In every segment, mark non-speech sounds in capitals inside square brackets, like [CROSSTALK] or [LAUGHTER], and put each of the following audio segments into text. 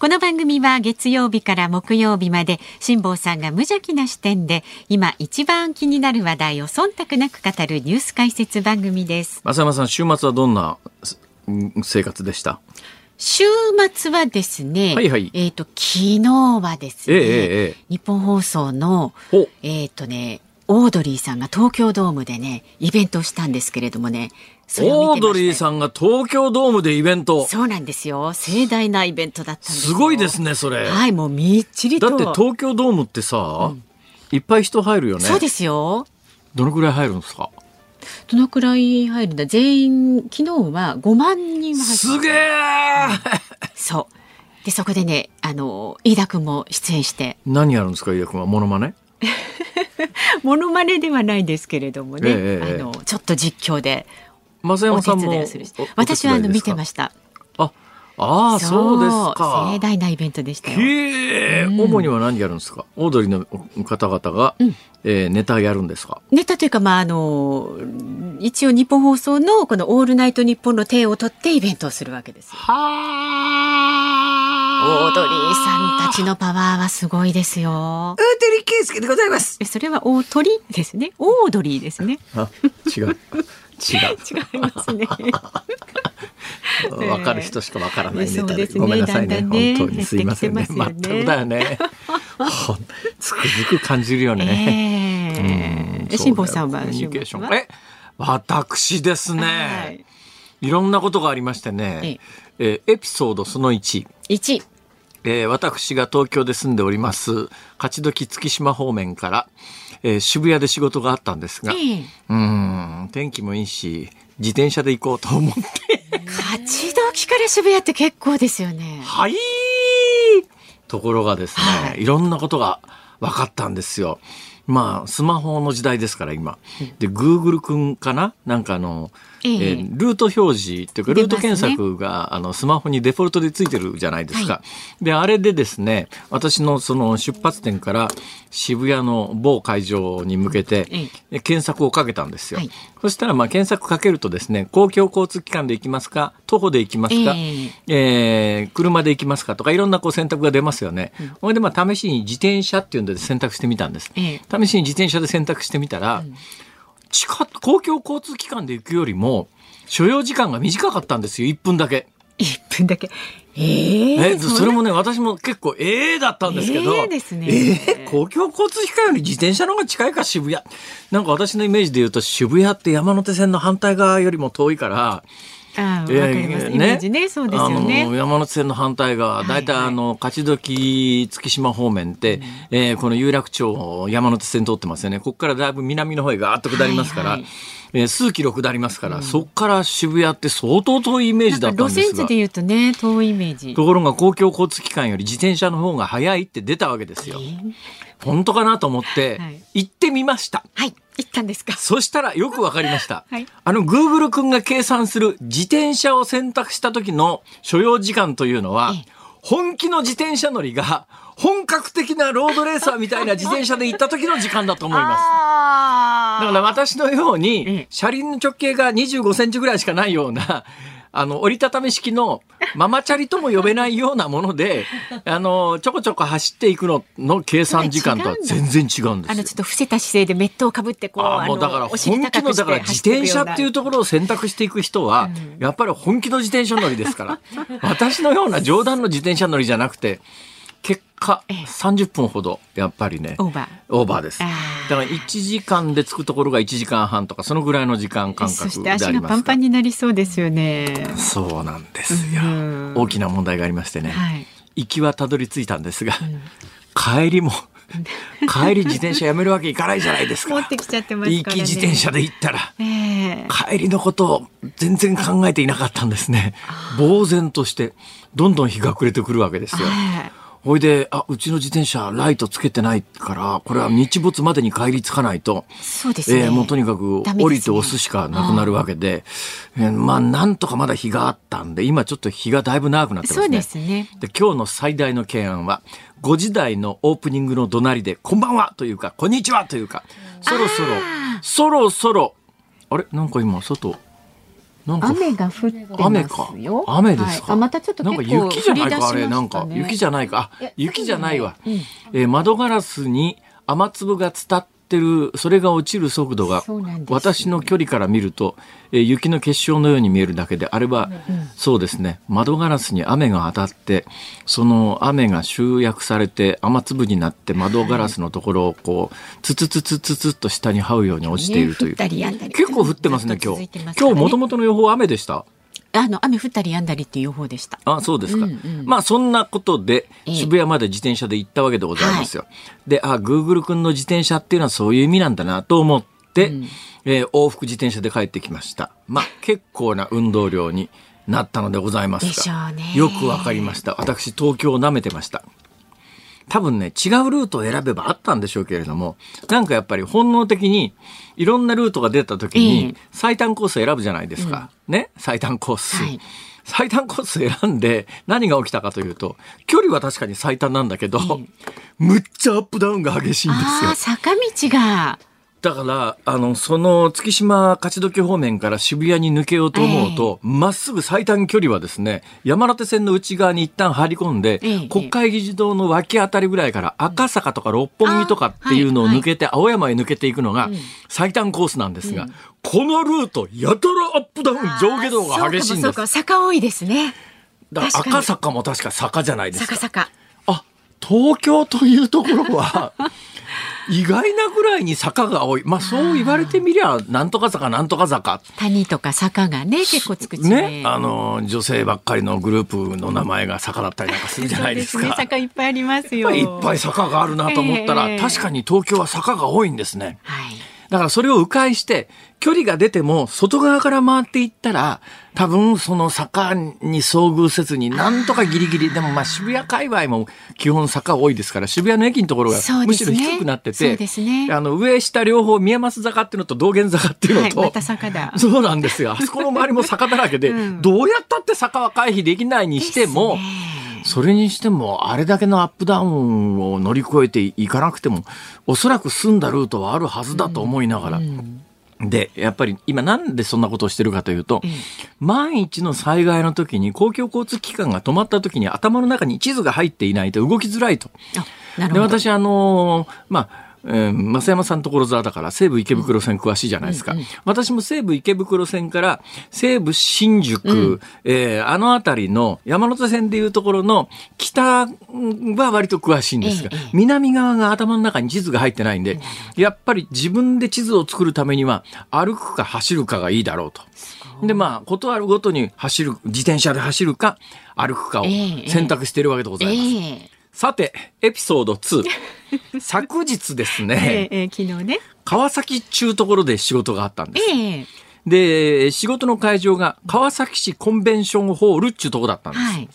この番組は月曜日から木曜日まで辛坊さんが無邪気な視点で今一番気になる話題を忖度なく語るニュース解説番組です。増山さん週末はどんなうん生活でした？週末はですね、はいはい。えっ、と昨日はですね、ええええええ。ニッポン放送のほえっ、とねオードリーさんが東京ドームでねイベントをしたんですけれどもねオードリーさんが東京ドームでイベント。そうなんですよ。盛大なイベントだったすごいですねそれ、はいもうみっちりと。だって東京ドームってさ、いっぱい人入るよね。そうですよ。どのくらい入るんですか？どのくらい入るんだ？全員昨日は5万人すげえ！そう。でそこでねあの飯田君も出演して。何やるんですか飯田君は？モノマネ？[LAUGHS] モノマネではないですけれどもね、ええええ。あのちょっと実況で増お手山さんも私はあの見てまししたたああーそうですか。盛大なイベントでしたよ。へえ、主には何やるんですか？オードリーの方々が、えーネタやるんですか？ネタというかまああの一応日本放送のこのオールナイトニッポンの手を取ってイベントをするわけですよ。オードリーさんたちのパワーはすごいですよ。オードリー圭介でございます。えそれは大鳥ですね。オードリーですね。あ違う違う。[LAUGHS] 違いますね。わかる人しかわからないネタでですね。ごめんなさいね。ね本当に。すいませんね。ね全くだよね。つくづく感じるよね、ええ。うん。辛坊さんはコミュニケーション。え私ですね、はい。い、ろんなことがありましてね、えーエピソードその1一えー私が東京で住んでおります勝どき月島方面から、えー渋谷で仕事があったんですが、ええうーん天気もいいし自転車で行こうと思って勝どきから渋谷って結構ですよね。はいところがですね、、はいろんなことが分かったんですよ。まあスマホの時代ですから今。で Google くんかな？なんかあの、えええ。ールート表示というかルート検索が、あのスマホにデフォルトでついてるじゃないですか。であれでですね私のその出発点から渋谷の某会場に向けて、検索をかけたんですよ。はい。そしたらまあ検索かけるとですね公共交通機関で行きますか徒歩で行きますか、ええ。ー車で行きますかとかいろんなこう選択が出ますよね。ほ、いでまあ試しに自転車っていうので選択してみたんです。え試しに自転車で選択してみたら、地下公共交通機関で行くよりも所要時間が短かったんですよ1分だけ。一分だけ。えええそれもね私も結構ええだったんですけど、ええですねえー公共交通機関より自転車の方が近いか渋谷なんか私のイメージで言うと渋谷って山手線の反対側よりも遠いからああ、わかえります。ーイメージね、そうですよね。山手線の反対側、い大体あの、勝どき月島方面って、えーこの有楽町山手線通ってますよね。ここからだいぶ南の方へガーッと下りますから、はいはいえー数キロ下りますから、そこから渋谷って相当遠いイメージだったんですが。線図で言うとね、遠いイメージ。ところが公共交通機関より自転車の方が早いって出たわけですよ。本当かなと思ってはい、行ってみました。はい、行ったんですか？そしたらよくわかりました。[LAUGHS] はいあの、Google 君が計算する自転車を選択した時の所要時間というのは、ええ本気の自転車乗りが、本格的なロードレーサーみたいな自転車で行った時の時間だと思います。あだから私のようえにえ、車輪の直径が25センチぐらいしかないような、あの、折りたたみ式のママチャリとも呼べないようなもので、[LAUGHS] あの、ちょこちょこ走っていくのの計算時間とは全然違うんですよ。あの、ちょっと伏せた姿勢でメットをかぶって、こう、ああもうだから本気のだから自転車っていうところを選択していく人は、やっぱり本気の自転車乗りですから。[LAUGHS] 私のような冗談の自転車乗りじゃなくて結果ええ30分ほどやっぱりねオーバー。オーバーですあだーから1時間で着くところが1時間半とかそのぐらいの時間間隔であて足がりますからパンパンになりそうですよね。そうなんですようん大きな問題がありましてね、はい。行きはたどり着いたんですが、帰りも帰り自転車やめるわけいかないじゃないですか。持ってきちゃってますからね行き自転車で行ったら。ええ帰りのことを全然考えていなかったんですね。呆然として、どんどん日が暮れてくるわけですよ。はいほいで、あ、うちの自転車ライトつけてないから、これは日没までに帰り着かないと、そうですね。えーもうとにかく降りて押すしかなくなるわけで、えーまあなんとかまだ日があったんで、今ちょっと日がだいぶ長くなってますね。そうですね。で今日の最大の懸案は5時台のオープニングの怒鳴りで「こんばんは」というか「こんにちは」というかそろそろあそろそろあれ？なんか今外雨が降ってま雨か。すよ。雨ですか、はいあまたちょっとなん結構か雪じゃないかねれなんか雪じゃないか。雪じゃないわ、うん。えー窓ガラスに雨粒が伝ってるそれが落ちる速度が私の距離から見ると、えー雪の結晶のように見えるだけであれは、そうですね。窓ガラスに雨が当たってその雨が集約されて雨粒になって窓ガラスのところをこうツツツツツツッと下に這うように落ちているという、ね結構降ってますね今日。ね。今日もともとの予報雨でしたあの雨降ったりやんだりっていう予報でした。あそうですか。うんうんまあそんなことでええ渋谷まで自転車で行ったわけでございますよ。で、あ、グーグル君の自転車っていうのはそういう意味なんだなと思って、えー往復自転車で帰ってきました。まあ [LAUGHS] 結構な運動量になったのでございますが。でしょうねよくわかりました。私東京を舐めてました。多分ね、違うルートを選べばあったんでしょうけれども、なんかやっぱり本能的に、いろんなルートが出た時えにえ、最短コースを選ぶじゃないですか。ね？最短コース。はい最短コース選んで何が起きたかというと、距離は確かに最短なんだけど、むっちゃアップダウンが激しいんですよ。坂道がだから、あの、その月島勝どき方面から渋谷に抜けようと思うと、ま、っすぐ最短距離はですね、山手線の内側に一旦張り込んで、ええ国会議事堂の脇あたりぐらいから赤坂とか六本木とかっていうのをあはい抜けて、青山へ抜けていくのが最短コースなんですが、このルート、やたらアップダウン上下動が激しいんです。そうかもそうか坂多いですね。だ赤坂も確か坂じゃないですか坂。坂。あ、東京というところは、[LAUGHS] 意外なぐらいに坂が多い。まあそう言われてみりゃ、なんとか坂、なんとか坂。谷とか坂がね結構つく地ね、あの、女性ばっかりのグループの名前が坂だったりなんかするじゃないですか。そうね坂いっぱいありますよ。いっぱい坂があるなと思ったら、ええ確かに東京は坂が多いんですね。はい。だからそれを迂回して、距離が出ても外側から回っていったら、多分その坂に遭遇せずに、なんとかギリギリ、でもまあ渋谷界隈も基本坂多いですから、渋谷の駅のところがむしろ低くなってて、ね。あの上下両方宮益坂っていうのと道玄坂っていうのと、はいまた坂だ。そうなんですよ。あそこの周りも坂だらけで、うん。どうやったって坂は回避できないにしても、それにしても、あれだけのアップダウンを乗り越えていかなくても、おそらく済んだルートはあるはずだと思いながら。で、やっぱり今なんでそんなことをしてるかというと、万一の災害の時に公共交通機関が止まった時に頭の中に地図が入っていないと動きづらいと。で、あなるほど。私、あのーまあ、えー増山さん所沢だから西武池袋線詳しいじゃないですか。私も西武池袋線から西武新宿、えーあの辺りの山手線でいうところの北は割と詳しいんですが、南側が頭の中に地図が入ってないんで、やっぱり自分で地図を作るためには歩くか走るかがいいだろうと。で、まあ、ことあるごとに走る、自転車で走るか歩くかをええ選択しているわけでございます。ええさて、エピソード2。[LAUGHS] 昨日ですええね、ええ昨日ね。川崎っちゅうところで仕事があったんです。ええで、仕事の会場が川崎市コンベンションホールっちゅうとこだったんです。はい。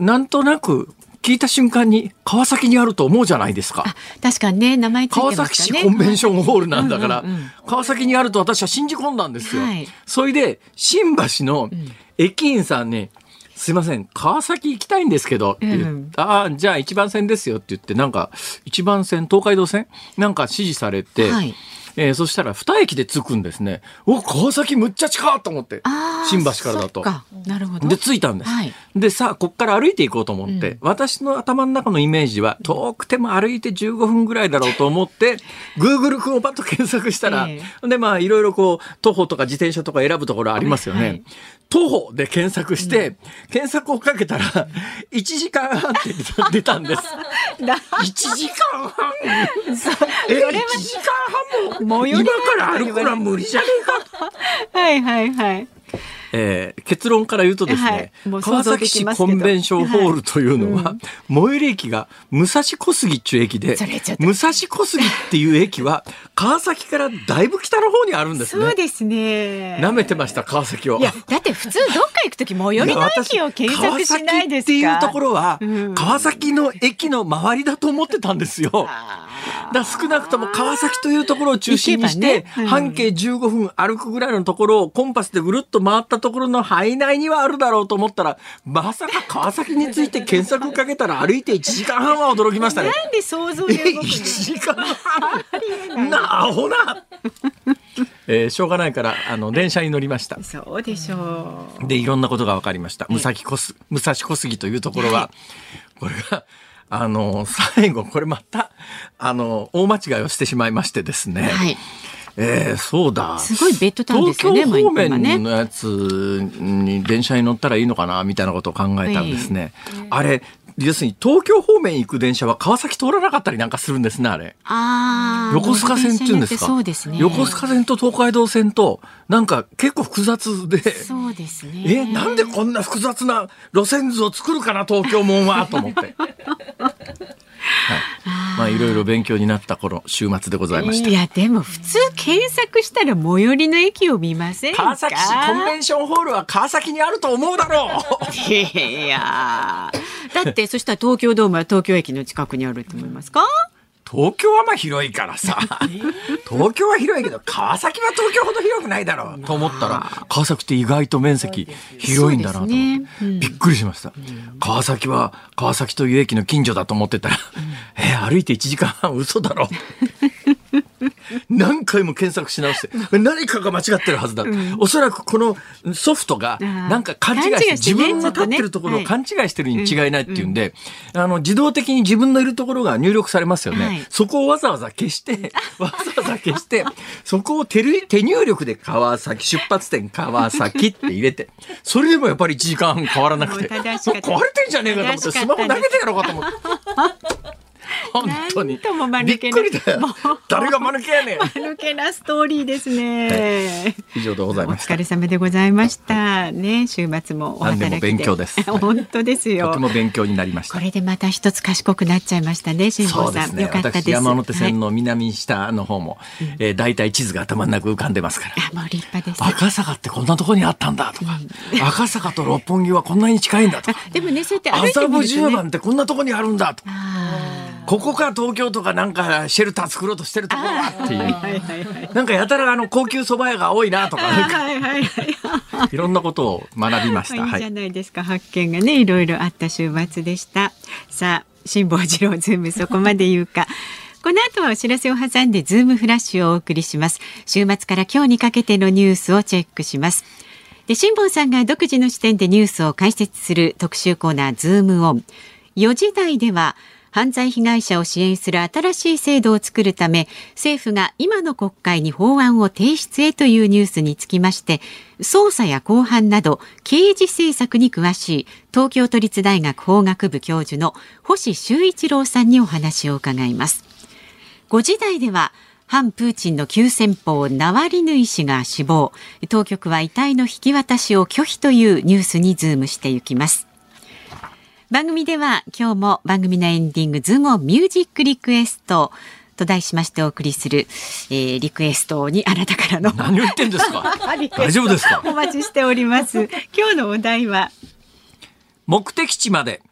なんとなく聞いた瞬間に川崎にあると思うじゃないですか。あ確かにね名前ついて川。崎市コンベンションホールなんだから、うんうんうん川崎にあると私は信じ込んだんですよ。はいそれで、新橋の駅員さんに、すいません、川崎行きたいんですけど、って言っああ、じゃあ一番線ですよって言って、なんか、一番線、東海道線？なんか指示されて、はいえーそしたら二駅で着くんですね。お、川崎むっちゃ近っと思って新橋からだと。なるほど。で、着いたんです。はいで、さあ、こっから歩いていこうと思って、私の頭の中のイメージは、遠くても歩いて15分ぐらいだろうと思って、Google 君をパッと検索したら、えで、まあ、いろいろこう、徒歩とか自転車とか選ぶところありますよね。はい。徒歩で検索して、検索をかけたら、1時間半って出たんです。[LAUGHS] 1時間半。え、1時間半も、今から歩くのは無理じゃねえか。[LAUGHS] はいはいはい。えー結論から言うとですね、はい。川崎市コンベンションホールというのは、最寄り駅が武蔵小杉っていう駅で武蔵小杉っていう駅は川崎からだいぶ北の方にあるんですね。そうですね。舐めてました川崎を。いや、だって普通どっか行くとき最寄りの駅を検索しないですかっていうところは、うん。川崎の駅の周りだと思ってたんですよ。だ少なくとも川崎というところを中心にして、ね。うん。半径15分歩くぐらいのところをコンパスでぐるっと回ったところの範囲内にはあるだろうと思ったら、まさか川崎について検索かけたら歩いて1時間半は驚きましたね。なんで想像で動くん1です時間半なあほな、えーしょうがないからあの電車に乗りました。かそうでしょう。でいろんなことが分かりました。武蔵小杉武蔵小杉というところは、これがあの最後これまたあの大間違いをしてしまいましてですね、はい。えーそうだすごいベッドタウンですよね東京方面のやつに電車に乗ったらいいのかなみたいなことを考えたんですね、あれ要するに東京方面行く電車は川崎通らなかったりなんかするんですねあれ。ああ。横須賀線っていうんですか？そうですね。横須賀線と東海道線となんか結構複雑でそうですね。えなんでこんな複雑な路線図を作るかな東京門はと思って。はい、まあいろいろ勉強になった頃週末でございました。いやでも普通検索したら最寄りの駅を見ませんか？川崎市コンベンションホールは川崎にあると思うだろう。いやーだってそしたら東京ドームは東京駅の近くにあると思いますか？東京はまあ広いからさ。[LAUGHS] 東京は広いけど川崎は東京ほど広くないだろう。と思ったら川崎って意外と面積広いんだなとね。うん。びっくりしました、川崎は川崎という駅の近所だと思ってたら、え歩いて1時間半嘘だろ何回も検索し直して何かが間違ってるはずだ、おそらくこのソフトがー。なんか勘違いしてね。自分が立ってるところを勘違いしてるに違いないってい。うんで、あの自動的に自分のいるところが入力されますよね、はい。そこをわざわざ消して [LAUGHS] わざわざ消してそこを手る手入力で川崎出発点川崎って [LAUGHS] 入れてそれでもやっぱり1時間半変わらなくて壊れてんじゃねえかと思ってスマホ投げてやろうかと思って。[LAUGHS] 本当に。とも間抜け誰が間抜けやねん。[LAUGHS] 抜けなストーリーですね。以上でございおました。疲れ様でございました。ね、週末も。何でも勉強です。本当ですとよて。も勉強になりました。これでまた一つ賢くなっちゃいましたね、辛坊さん。よかったです。私山手線はい。の南下の方も、えー、大体地図が頭の中浮かんでますから。あ、もう立派です。赤坂ってこんなとこにあったんだとか、赤坂と六本木はこんなに近いんだとか。でもね、そうやって麻布。十番ってこんなとこにあるんだとか。あここか東京とかなんかシェルター作ろうとしてるところはっていう。なんかやたらあの高級蕎麦屋が多いなとか。[LAUGHS] いろんなことを学びました。いいじゃはい。ないですか、発見がねいろいろあった週末でした。さあ辛坊治郎ズームそこまで言うか。[LAUGHS] この後はお知らせを挟んでズームフラッシュをお送りします。週末から今日にかけてのニュースをチェックします。で辛坊さんが独自の視点でニュースを解説する特集コーナーズームオン。4時台では犯罪被害者を支援する新しい制度を作るため政府が今の国会に法案を提出へというニュースにつきまして捜査や公判など刑事政策に詳しい東京都立大学法学部教授の星周一郎さんにお話を伺います。5時台では反プーチンの急先鋒ナワリヌイ氏が死亡。当局は遺体の引き渡しを拒否というニュースにズームしていきます。番組では今日も番組のエンディングズームミュージックリクエストと題しましてお送りする、えーリクエストにあなたからの何を言ってんですか？大丈夫ですか？お待ちしております。今日のお題は？目的地まで。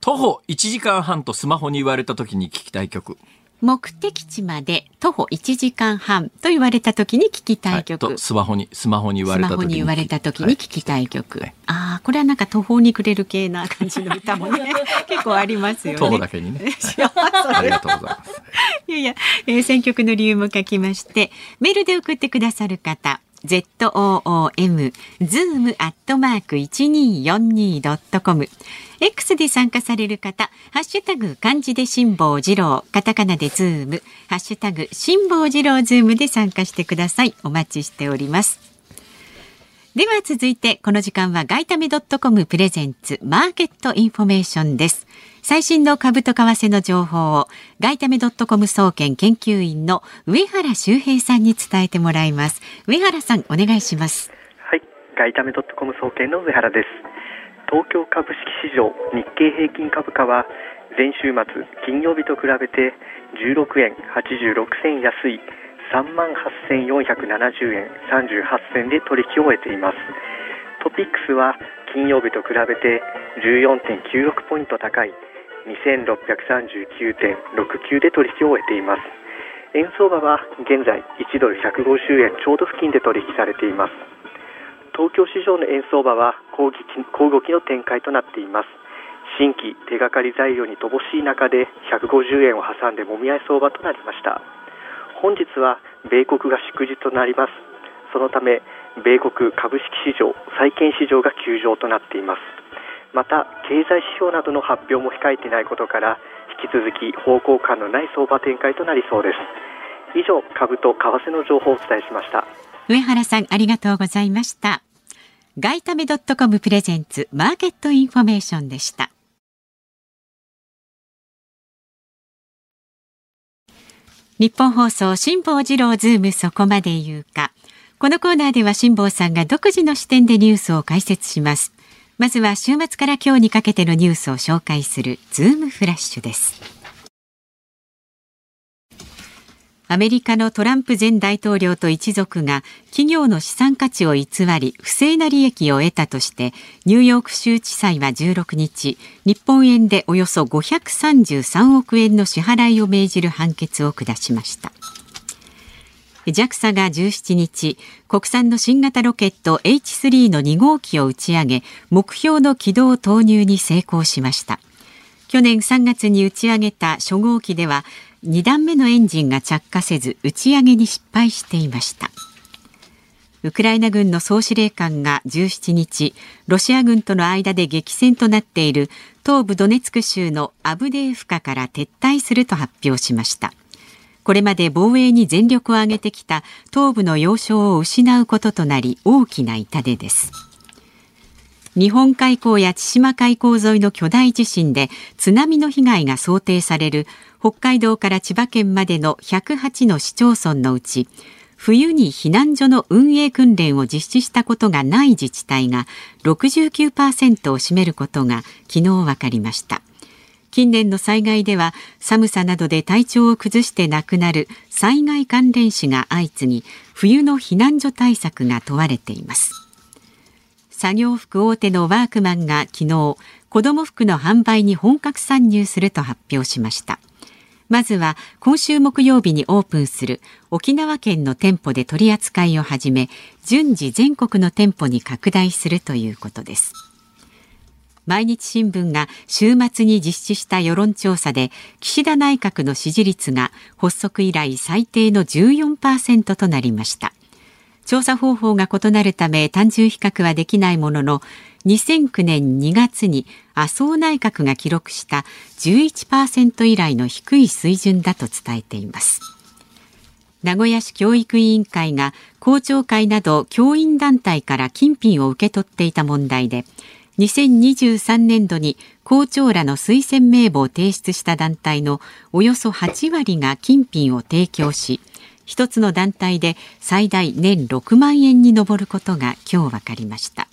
徒歩1時間半とスマホに言われた時に聞きたい曲。目的地まで徒歩1時間半と言われた時に聞きたい曲、はい。とスマホに、スマホに言われた時に。ホに言われた時に聞きたい曲、はい。ああこれはなんか途方に暮れる系な感じの歌もね [LAUGHS] 結構ありますよね。徒歩だけにね。[LAUGHS] はい。ありがとうございます。いやいや、えー選曲の理由も書きまして、メールで送ってくださる方、zoom、zoom アットマーク 1242.com。X で参加される方、ハッシュタグ漢字で辛坊治郎、カタカナでズーム、ハッシュタグ辛坊治郎ズームで参加してください。お待ちしております。では続いてこの時間は外為ドットコムプレゼンツマーケットインフォメーションです。最新の株と為替の情報を外為ドットコム総研研究員の上原修平さんに伝えてもらいます。上原さんお願いします。はい。外為ドットコム総研の上原です東京株式市場日経平均株価は前週末金曜日と比べて16円86銭安い3万8470円38銭で取引を終えていますトピックスは金曜日と比べて14.96ポイント高い2639.69で取引を終えています。円相場は現在1ドル150円ちょうど付近で取引されています。東京市場の円相場は小動きの展開となっています。新規手がかり材料に乏しい中で150円を挟んでもみ合い相場となりました。本日は米国が祝日となります。そのため米国株式市場債券市場が休場となっています。また経済指標などの発表も控えていないことから引き続き方向感のない相場展開となりそうです。以上株と為替の情報をお伝えしました。上原さんありがとうございました。外為ドットコムプレゼンツマーケットインフォメーションでした。ニッポン放送辛坊治郎ズームそこまで言うか。このコーナーでは辛坊さんが独自の視点でニュースを解説します。まずは週末から今日にかけてのニュースを紹介するズームフラッシュです。アメリカのトランプ前大統領と一族が企業の資産価値を偽り不正な利益を得たとしてニューヨーク州地裁は16日日本円でおよそ533億円の支払いを命じる判決を下しました。JAXA が17日国産の新型ロケット H3 の2号機を打ち上げ目標の軌道投入に成功しました。去年3月に打ち上げた初号機では2段目のエンジンが着火せず打ち上げに失敗していました。ウクライナ軍の総司令官が17日ロシア軍との間で激戦となっている東部ドネツク州のアブデーフカから撤退すると発表しました。これまで防衛に全力を挙げてきた東部の要衝を失うこととなり大きな痛手です。日本海溝や千島海溝沿いの巨大地震で津波の被害が想定される北海道から千葉県までの108の市町村のうち冬に避難所の運営訓練を実施したことがない自治体が69%を占めることが昨日分かりました。近年の災害では寒さなどで体調を崩して亡くなる災害関連死が相次ぎ冬の避難所対策が問われています。作業服大手のワークマンが昨日子ども服の販売に本格参入すると発表しました。まずは今週木曜日にオープンする沖縄県の店舗で取り扱いを始め順次全国の店舗に拡大するということです。毎日新聞が週末に実施した世論調査で岸田内閣の支持率が発足以来最低の14%となりました。調査方法が異なるため単純比較はできないものの2009年2月に麻生内閣が記録した11%以来の低い水準だと伝えています。名古屋市教育委員会が校長会など教員団体から金品を受け取っていた問題で2023年度に校長らの推薦名簿を提出した団体のおよそ8割が金品を提供し一つの団体で最大年6万円に上ることが今日分かりました。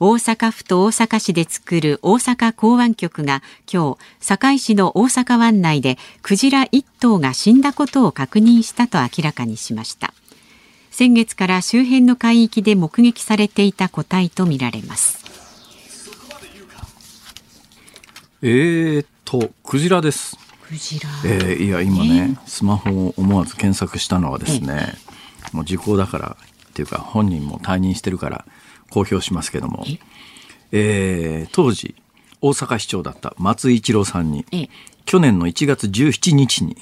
大阪府と大阪市で作る大阪港湾局が今日堺市の大阪湾内でクジラ1頭が死んだことを確認したと明らかにしました。先月から周辺の海域で目撃されていた個体とみられます。えーとクジラです。クジラ、えー、いや今ね、スマホを思わず検索したのはですね、もう時効だからっていうか本人も退任してるから公表しますけども、えー、当時大阪市長だった松井一郎さんに、去年の1月17日に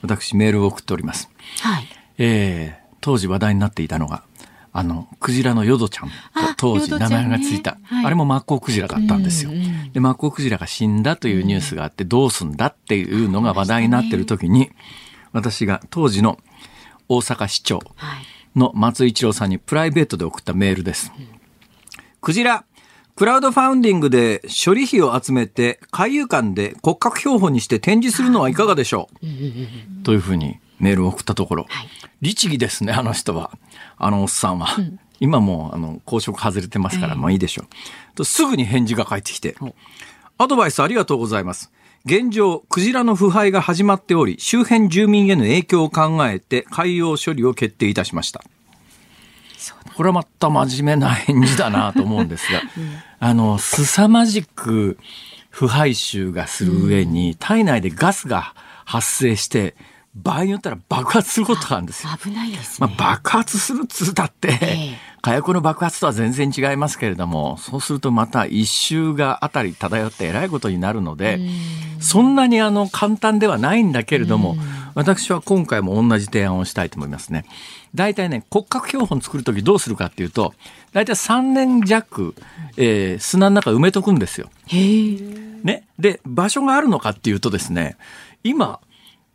私メールを送っております。はい、えー、当時話題になっていたのがあの、クジラのヨドちゃん。と当時名前がついた。あねはい、あれもマッコウクジラだったんですよ。うんうん、で、マッコウクジラが死んだというニュースがあって、どうすんだっていうのが話題になってる時に、私が当時の大阪市長の松井一郎さんにプライベートで送ったメールです。クジラ、クラウドファウンディングで処理費を集めて海遊館で骨格標本にして展示するのはいかがでしょう？というふうにメールを送ったところ、律儀ですね、あの人は。あのおっさんは。今もうあの公職外れてますから、ええまあいいでしょう。とすぐに返事が返ってきてお、アドバイスありがとうございます。現状、クジラの腐敗が始まっており、周辺住民への影響を考えて海洋処理を決定いたしました。これはまた真面目な返事だなと思うんですが、[LAUGHS] あの、凄まじく腐敗臭がする上に、体内でガスが発生して、場合によったら爆発することがあるんですよ。危ないですまあね。、爆発するっつうだって、ええ火薬の爆発とは全然違いますけれども、そうするとまた一周があたり漂ってえらいことになるので、そんなにあの簡単ではないんだけれども、私は今回も同じ提案をしたいと思いますね。大体ね、骨格標本作るときどうするかっていうと、大体3年弱、えー砂の中埋めとくんですよ。ね。で、場所があるのかっていうとですね、今、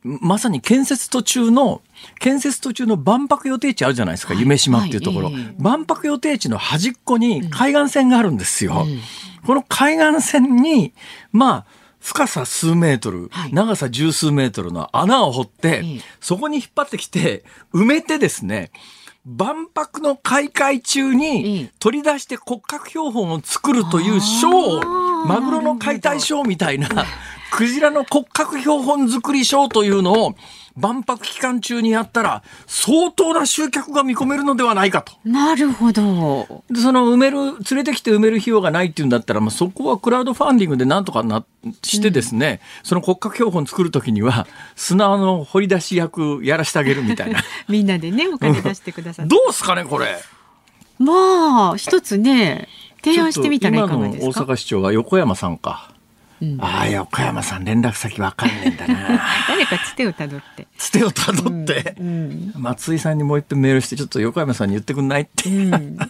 まさに建設途中の、建設途中の万博予定地あるじゃないですか、はい。夢島っていうところ、はいええ。万博予定地の端っこに海岸線があるんですよ。うん。この海岸線に、まあ、深さ数メートル、はい。長さ十数メートルの穴を掘って、ええ。そこに引っ張ってきて、埋めてですね、万博の開会中えにえ取り出して骨格標本を作るというショーマグロの解体ショーみたいな、クジラの骨格標本作りショーというのを万博期間中にやったら、相当な集客が見込めるのではないかと。なるほど。で、その埋める、連れてきて埋める費用がないっていうんだったら、まあ、そこはクラウドファンディングでなんとかな、してですね、その骨格標本作るときには、砂の掘り出し役やらしてあげるみたいな。[LAUGHS] みんなでね、お金出してくださって。どうすかね、これ。まあ、一つね、提案してみたらいかがですか？今の大阪市長が横山さんか。うんああ、横山さん連絡先わかんねえんだな。[LAUGHS] 誰かつてをたどって。つてをたどって、うん。松井さんにもう一遍メールして、ちょっと横山さんに言ってくんないって。うん、ね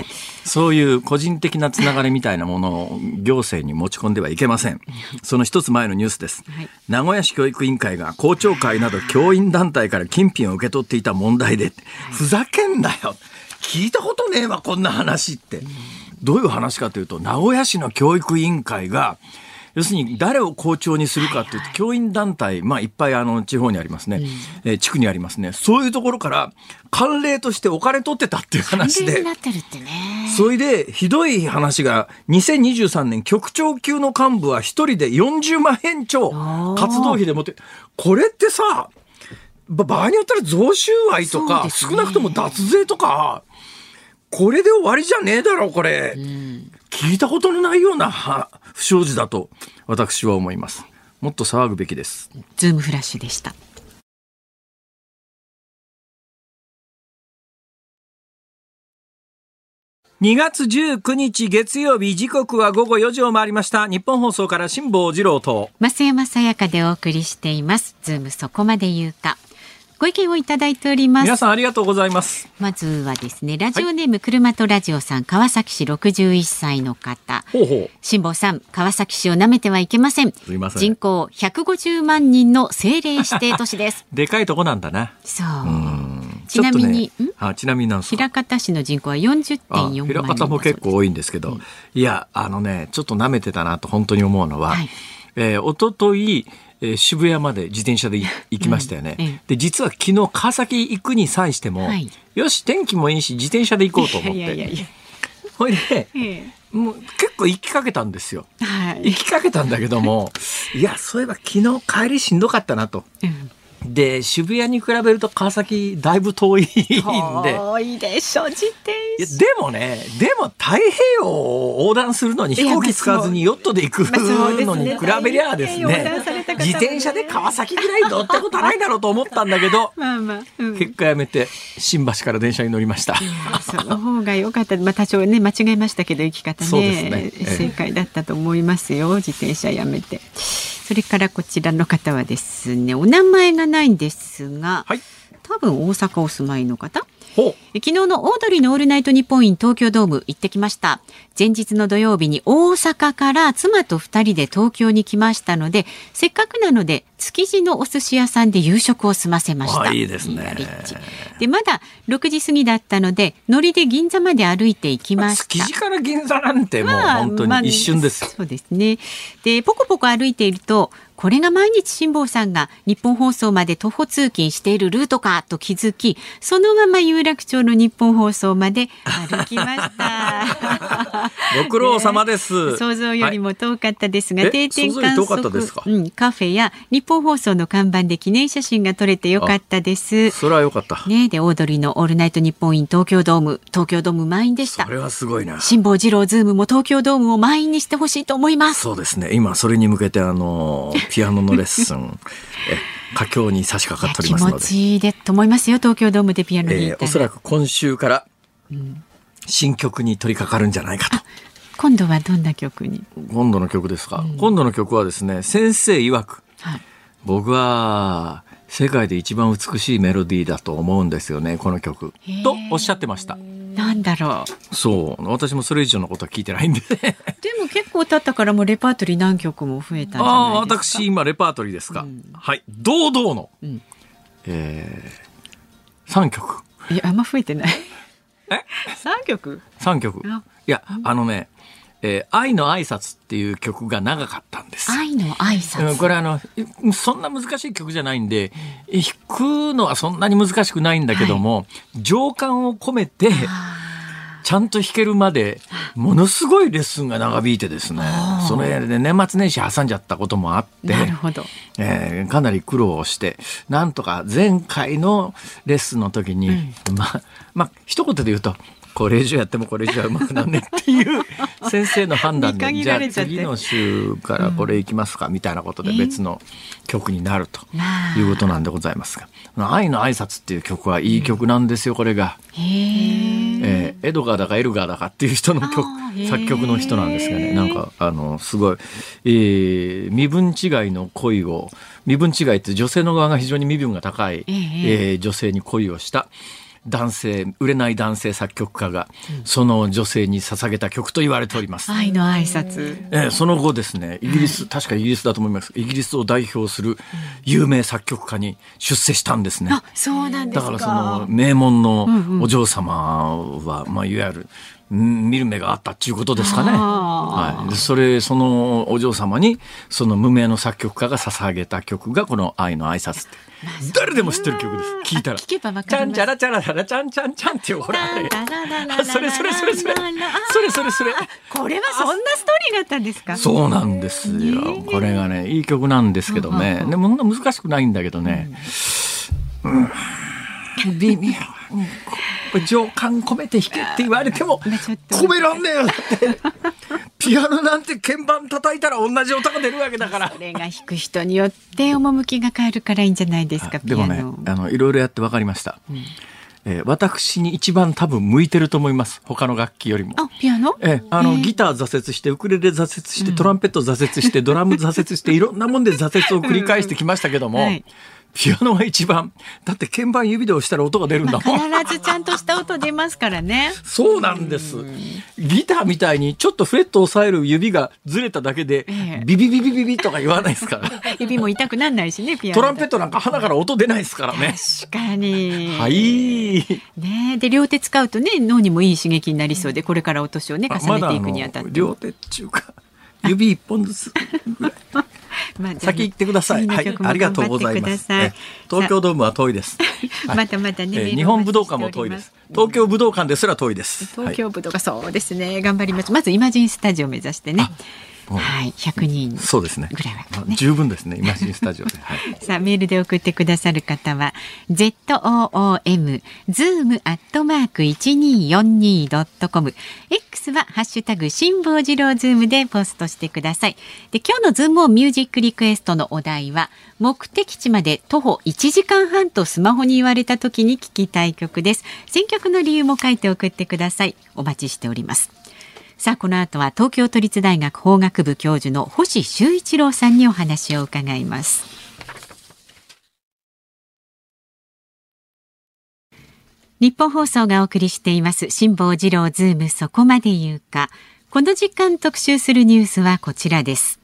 え。そういう個人的なつながりみたいなものを行政に持ち込んではいけません。その一つ前のニュースです。はい名古屋市教育委員会が校長会など教員団体から金品を受け取っていた問題で、ふざけんなよ。聞いたことねえわ、こんな話って。どういう話かというと、名古屋市の教育委員会が、要するに誰を校長にするかっていうと、教員団体、まあいっぱいあの地方にありますね、えー地区にありますね。そういうところから、慣例としてお金取ってたっていう話で綺麗に。なってるってね。それで、ひどい話が、2023年局長級の幹部は一人で40万円超活動費で持って、これってさ、ば場合によったら増収賄とか、少なくとも脱税とか、これで終わりじゃねえだろ、これ。うん。聞いたことのないようなは不祥事だと、私は思います。もっと騒ぐべきです。ズームフラッシュでした。2月19日月曜日時刻は午後4時を回りました。日本放送から辛坊治郎と。増山さやかでお送りしています。ズームそこまで言うか。ご意見をいただいております皆。さんありがとうございます。まずはですね、ラジオネーム車とラジオさん、川崎市61歳の方。辛坊さん、川崎市を舐めてはいけません。人口150万人の政令指定都市です。[LAUGHS] でかいとこなんだな。そう。うんちなみにねあちなみになんですか？平方市の人口は40.4あ万人平方も結構多いんですけど、いやあのねちょっと舐めてたなと本当に思うのは、はいえー、一昨日えー渋谷まで自転車でい行きましたよね、うん。ええで実は昨日川崎行くに際しても、はい。よし天気もいいし自転車で行こうと思って。ほいでえもう結構行きかけたんですよ。えはい。行きかけたんだけどもいやそういえば昨日帰りしんどかったなと。うんで渋谷に比べると川崎だいぶ遠いんで遠いでしょ自転車。でもね、でも太平洋を横断するのに飛行機使わずにヨットで行くのに比べりゃあですね自転車で川崎ぐらい乗ったことはないだろうと思ったんだけど、[LAUGHS] まあまあ。うん結果やめて新橋から電車に乗りました。その方が良かった。まあ多少ね間違えましたけど生き方ねそうですねええ正解だったと思いますよ。自転車やめて。それからこちらの方はですねお名前がないんですが、はい。多分大阪お住まいの方。昨日のオードリーのオールナイトニッポンイン東京ドーム行ってきました。前日の土曜日に大阪から妻と二人で東京に来ましたので、せっかくなので築地のお寿司屋さんで夕食を済ませました。あいいですねで、まだ6時過ぎだったので、乗りで銀座まで歩いて行きました。築地から銀座なんてもうまあ本当まあに一瞬です。そうですね。で、ポコポコ歩いていると、これが毎日辛坊さんがニッポン放送まで徒歩通勤しているルートかと気づき、そのまま有楽町のニッポン放送まで歩きました。[LAUGHS] ご苦労様です。想像よりも遠かったですが、はい定点観測、うん、カフェやニッポン放送の看板で記念写真が撮れてよかったです。それは良かった。ねでオードリーのオールナイトニッポン in 東京ドーム東京ドーム満員でしたそ。れはすごいな。辛坊治郎ズームも東京ドームを満員にしてほしいと思います。そうですね。今それに向けてあのピアノのレッスン [LAUGHS] え佳境に差し掛かっており気ますので。持ちいいでと思いますよ東京ドームでピアノにえーおそらく今週から新曲に取り掛かるんじゃないかと。今度はどんな曲に、今度の曲ですか？今度の曲はですね、先生曰く、はい、僕は世界で一番美しいメロディーだと思うんですよね、この曲。とおっしゃってました。なんだろうそう。私もそれ以上のことは聞いてないんで。でも結構経ったからもうレパートリー何曲も増えたんじゃないですか私今レパートリーですか？うん。はい。堂々の、ん。えー、3曲。いやあんま増えてない。え？三曲？3曲。あいや、あのね、えー愛の挨拶っていう曲が長かったんです。愛の挨拶、うんこれあの、いそんな難しい曲じゃないんで、弾くのはそんなに難しくないんだけども、情感を込めて、ちゃんと弾けるまで、ものすごいレッスンが長引いてですね、その辺で年末年始挟んじゃったこともあって、なるほど。えーかなり苦労をして、なんとか前回のレッスンの時に、まあ、まあ、一言で言うと、これ以上やってもこれ以上はうまくなんねっていう [LAUGHS] 先生の判断見で、じゃあ次の週からこれいきますかみたいなことで別の曲になるとまあいうことなんでございますが、愛の挨拶っていう曲はいい曲なんですよ、これが。へええーエドガーだかエルガーだかっていう人の曲作曲の人なんですがねなんかあのすごい、えー身分違いの恋を身分違いって女性の側が非常に身分が高い、ええ。えー女性に恋をした男性売れない男性作曲家が、その女性に捧げた曲と言われております。愛の挨拶えーその後ですね、イギリス、確かイギリスだと思います。イギリスを代表する有名作曲家に出世したんですね。あそうなんですかだからその名門のお嬢様は、まあいわゆるん見る目があったっていうことですかね。あはい、でそれそのお嬢様にその無名の作曲家が捧げた曲がこの「愛の挨拶って誰でも知ってる曲です聞いたら聞けばわチかりますャンチャラチャラチャラチャンチャンチャンってほらそれそれそれそれそれそれそれこれはそんなストーリーがあったんですかそうなんですよ。これがね、いい曲なんですけどね。でも、そんな難しくないんだけどね。うん。微妙。情感込めて弾けって言われても、込めらんねえよ。だって、ピアノなんて鍵盤叩いたら同じ音が出るわけだからそ。れが弾く人によって趣が変えるからいいんじゃないですかでもね、あの、いろいろやって分かりました。えー私に一番多分向いてると思います。他の楽器よりも。あピアノ？ええ、あの、えーギター挫折して、ウクレレ挫折して、トランペット挫折して、ドラム挫折して、いろんなもんで挫折を繰り返してきましたけども、はいピアノが一番、だって鍵盤指で押したら音が出るんだもん。必ずちゃんとした音出ますからねそうなんです。ギターみたいにちょっとフレットを押さえる指がずれただけで、ええビビビビビビとか言わないですから。[LAUGHS] 指も痛くなんないしねピアノトランペットなんか鼻から音出ないですからね。確かにはい。ねで両手使うとね脳にもいい刺激になりそうでこれからお年をねあ重ねていくにあたっても、両手っていうか、指一本ずつぐらい。[LAUGHS] [LAUGHS] まあ先行ってください。はいありがとうございます。東京ドームは遠いです。は [LAUGHS] いまたまたね日本武道館も遠いです。東京武道館ですら遠いです。東京武道がそうですね頑張りましょうまずイマジンスタジオを目指してねはい100人はいそうですね。ぐらいは十分ですね。イマジンスタジオで。[LAUGHS] はい。さあメールで送ってくださる方は z o o m zoom アットマーク一二四二ドットコム X はハッシュタグ辛坊治郎ズームでポストしてください。で今日のズームをミュージックリクエストのお題は目的地まで徒歩1時間半とスマホに言われた時に聞きたい曲です。選曲の理由も書いて送ってください。お待ちしております。さあこの後は東京都立大学法学部教授の星修一郎さんにお話を伺います。日本放送がお送りしています辛坊治郎ズームそこまで言うか。この時間特集するニュースはこちらです。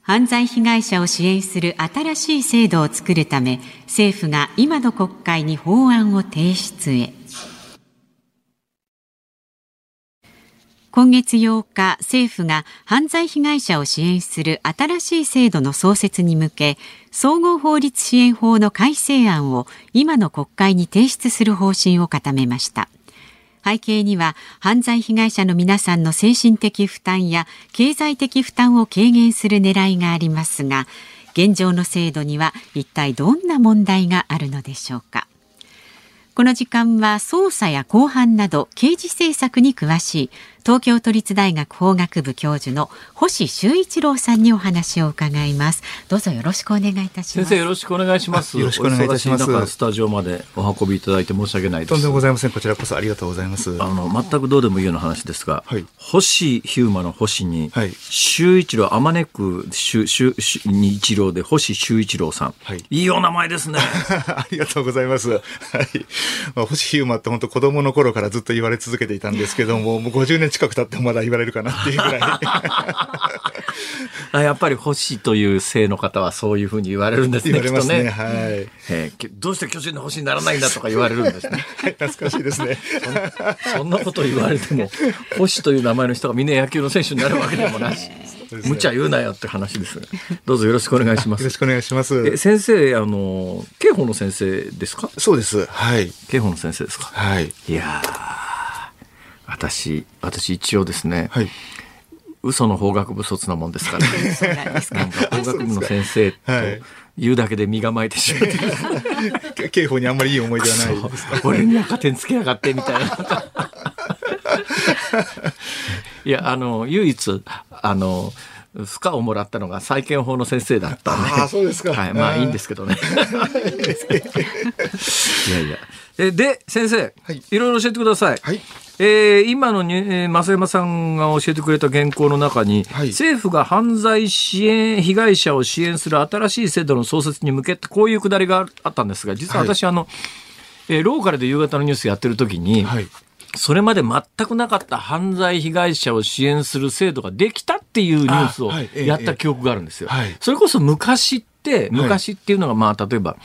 犯罪被害者を支援する新しい制度を作るため政府が今の国会に法案を提出へ。今月8日政府が犯罪被害者を支援する新しい制度の創設に向け総合法律支援法の改正案を今の国会に提出する方針を固めました。背景には犯罪被害者の皆さんの精神的負担や経済的負担を軽減する狙いがありますが現状の制度には一体どんな問題があるのでしょうか。この時間は捜査や公判など刑事政策に詳しい東京都立大学法学部教授の星修一郎さんにお話を伺います。どうぞよろしくお願いいたします。先生よろしくお願いします。よろしくお願いいたします。スタジオまでお運びいただいて申し訳ないです。とんでもございません。こちらこそありがとうございます。あの全くどうでもいいような話ですが、はい。星ヒューマの星に、はい。修一郎あまねく修修修に一郎で星修一郎さん、はい。いいお名前ですね。[LAUGHS] ありがとうございます。はい。まあ、星ヒューマって本当子供の頃からずっと言われ続けていたんですけども、もう50年近く経ってもまだ言われるかなっていうぐらい。[LAUGHS] あやっぱり星という姓の方はそういうふうに言われるんですね言われますね。ね、はい。えーきどうして巨人の星にならないんだとか言われるんですねはい、[LAUGHS] 懐かしいですね。そん [LAUGHS] なこと言われても星という名前の人がみんな野球の選手になるわけでもないし無茶言うなよって話ですどうぞよろしくお願いしますよろしくお願いします。え先生あの刑法の先生ですか？そうです。はい。刑法の先生ですか？はい。いやー私私一応ですね、はい。嘘の法学部卒なもんですから、ね、そうなんですか法学部の先生とはい言うだけで身構えてしまって、[LAUGHS] 刑法にあんまりいい思い出はないですか。[LAUGHS] 俺に赤点つけやがってみたいな。[LAUGHS] いやあの唯一あの負荷をもらったのが債権法の先生だったんで。ああ、そうですか。はい、まあいいんですけどね。いやいや。えで、先生、はいいろいろ教えてください。はい。えー今のに、えー増山さんが教えてくれた原稿の中に、はい政府が犯罪支援被害者を支援する新しい制度の創設に向けてこういうくだりがあったんですが実は私、あの、えーローカルで夕方のニュースやってる時に、はい。それまで全くなかった犯罪被害者を支援する制度ができたっていうニュースをやった記憶があるんですよ。はいそれこそ昔って、昔っていうのがまあ例えば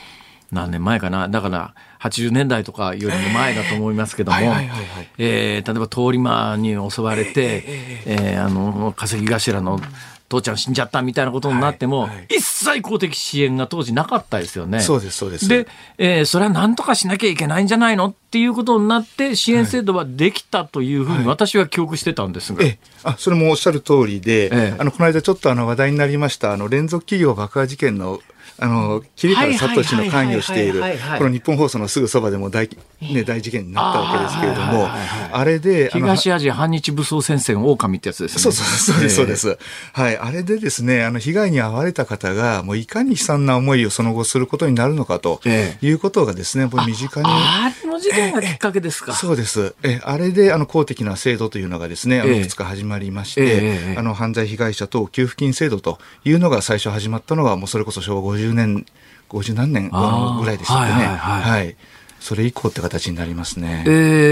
何年前かな、だから80年代とかよりも前だと思いますけども、例えば通り魔に襲われて、えーあの稼ぎ頭の父ちゃん死んじゃったみたいなことになっても、はいはい一切公的支援が当時なかったですよね。そうです、そうです。で、えーそれは何とかしなきゃいけないんじゃないのっていうことになって支援制度はできたというふうに私は記憶してたんですが、ええ、あそれもおっしゃる通りで、ええ。あのこの間ちょっとあの話題になりましたあの連続企業爆破事件のあの桐原聡氏の関与しているこの日本放送のすぐそばでも大,、ね、大事件になったわけですけれどもあれで東アジア反日武装戦線狼ってやつですね。そうそうそうです、そうでえす。はい。あれでですね、あの、被害に遭われた方が、もういかに悲惨な思いをその後することになるのかとえいうことがですね、もう身近に。あれの事件がきっかけですか？そうです。え、あれで、あの、公的な制度というのがですね、あの、ええいくつか始まりまして、あの、犯罪被害者等給付金制度というのが最初始まったのは、もうそれこそ昭和50年、50何年ぐらいでしたっけね。はいはいはいはい。それ以降って形になりますね。え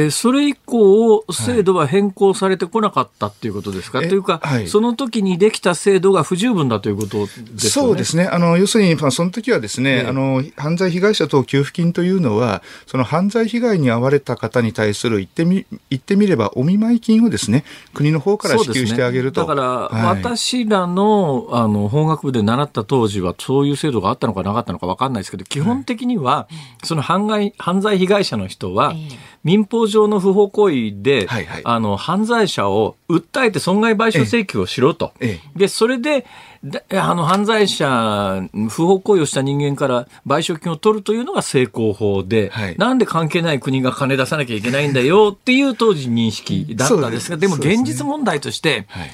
ーそれ以降、制度は変更されてこなかったっていうことですか、えというか、はいその時にできた制度が不十分だということですよね。そうですね。あの、要するに、まあ、その時はですね、ええあの、犯罪被害者等給付金というのは、その犯罪被害に遭われた方に対する言ってみ、言ってみれば、お見舞い金をですね、国の方から支給してあげると。ね、だから、はい私らのあの法学部で習った当時はそういう制度があったのかなかったのか分かんないですけど基本的には、その犯罪犯罪被害者の人は、ええ。民法上の不法行為で、はいはい。あの犯罪者を訴えて損害賠償請求をしろと。ええ。でそれでであの犯罪者不法行為をした人間から賠償金を取るというのが成功法で、はい。なんで関係ない国が金出さなきゃいけないんだよ [LAUGHS] っていう当時認識だったんですが、です。でも現実問題として、はい。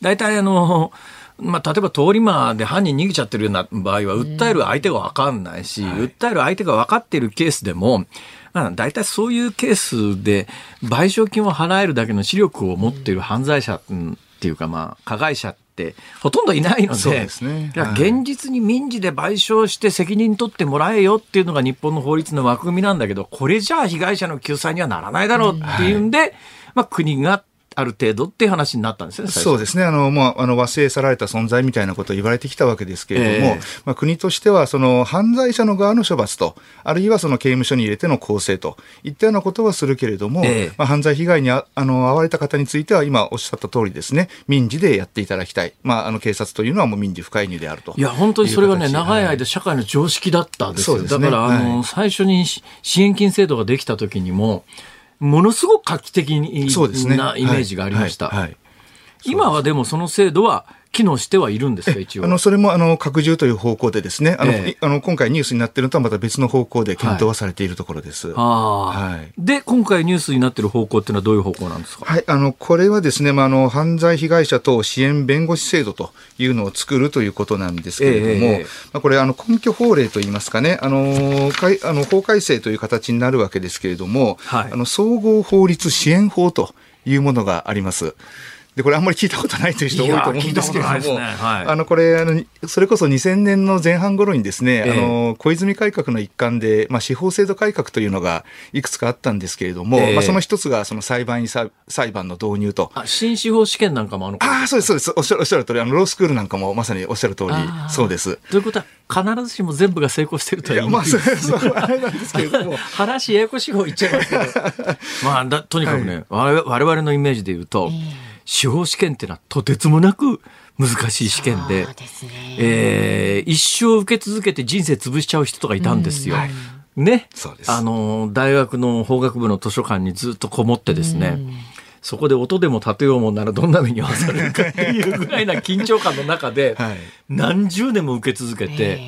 大体あの、まあ、例えば通り魔で犯人逃げちゃってるような場合は、訴える相手が分かんないし、訴える相手が分かっているケースでも、まあ、大体そういうケースで賠償金を払えるだけの視力を持っている犯罪者うんっていうか、まあ、加害者ってほとんどいないので、そうですね。現実に民事で賠償して責任取ってもらえよっていうのが日本の法律の枠組みなんだけど、これじゃあ被害者の救済にはならないだろうっていうんで、まあ、国がある程度っていう話になったんですね。そうですね。あの、もう、あの、忘れ去られた存在みたいなことを言われてきたわけですけれども、えー、まあ、国としては、その、犯罪者の側の処罰と、あるいはその刑務所に入れての構成といったようなことはするけれども、えー、まあ、犯罪被害にああの遭われた方については、今おっしゃった通りですね、民事でやっていただきたい。まあ、あの、警察というのはもう民事不介入であると。いや、本当にそれがね、長い間社会の常識だったですよ。すね、だから、あの、はい、最初に支援金制度ができた時にも、ものすごく画期的なイメージがありました。今はでもその制度は機能してはいるんですか、一応。あの、それも、あの、拡充という方向でですね、あの、えあの今回ニュースになっているのとはまた別の方向で検討はされているところです。はい。で、今回ニュースになっている方向っていうのはどういう方向なんですか？はい、あの、これはですね、まあ、あの、犯罪被害者等支援弁護士制度というのを作るということなんですけれども、えまあ、これ、あの、根拠法令といいますかね、あの、かいあの法改正という形になるわけですけれども、はい、あの、総合法律支援法というものがあります。でこれあんまり聞いたことないという人多いと思うんですけれども、ね。はい、あのこれあのそれこそ2000年の前半頃にですね、えー、あの小泉改革の一環で、まあ、司法制度改革というのがいくつかあったんですけれども、えー、まあ、その一つがその裁判員裁判の導入と。新司法試験なんかもあのあそうですそうです。おっしゃるおっしゃる通りあのロースクールなんかもまさにおっしゃる通りそうです。ということは必ずしも全部が成功してるとは言いまあ、そうそうあれなんですけれども。[LAUGHS] 話ややこしい方言っちゃいますけど。まあだとにかくね、はい、我々のイメージで言うと、えー司法試験っていうのはとてつもなく難しい試験で、で、ね、えー、一生受け続けて人生潰しちゃう人とかいたんですよ。はい。ね。あの、大学の法学部の図書館にずっとこもってですね、そこで音でも立てようもんならどんな目に遭わされるかっていうぐらいな緊張感の中で、何十年も受け続けて、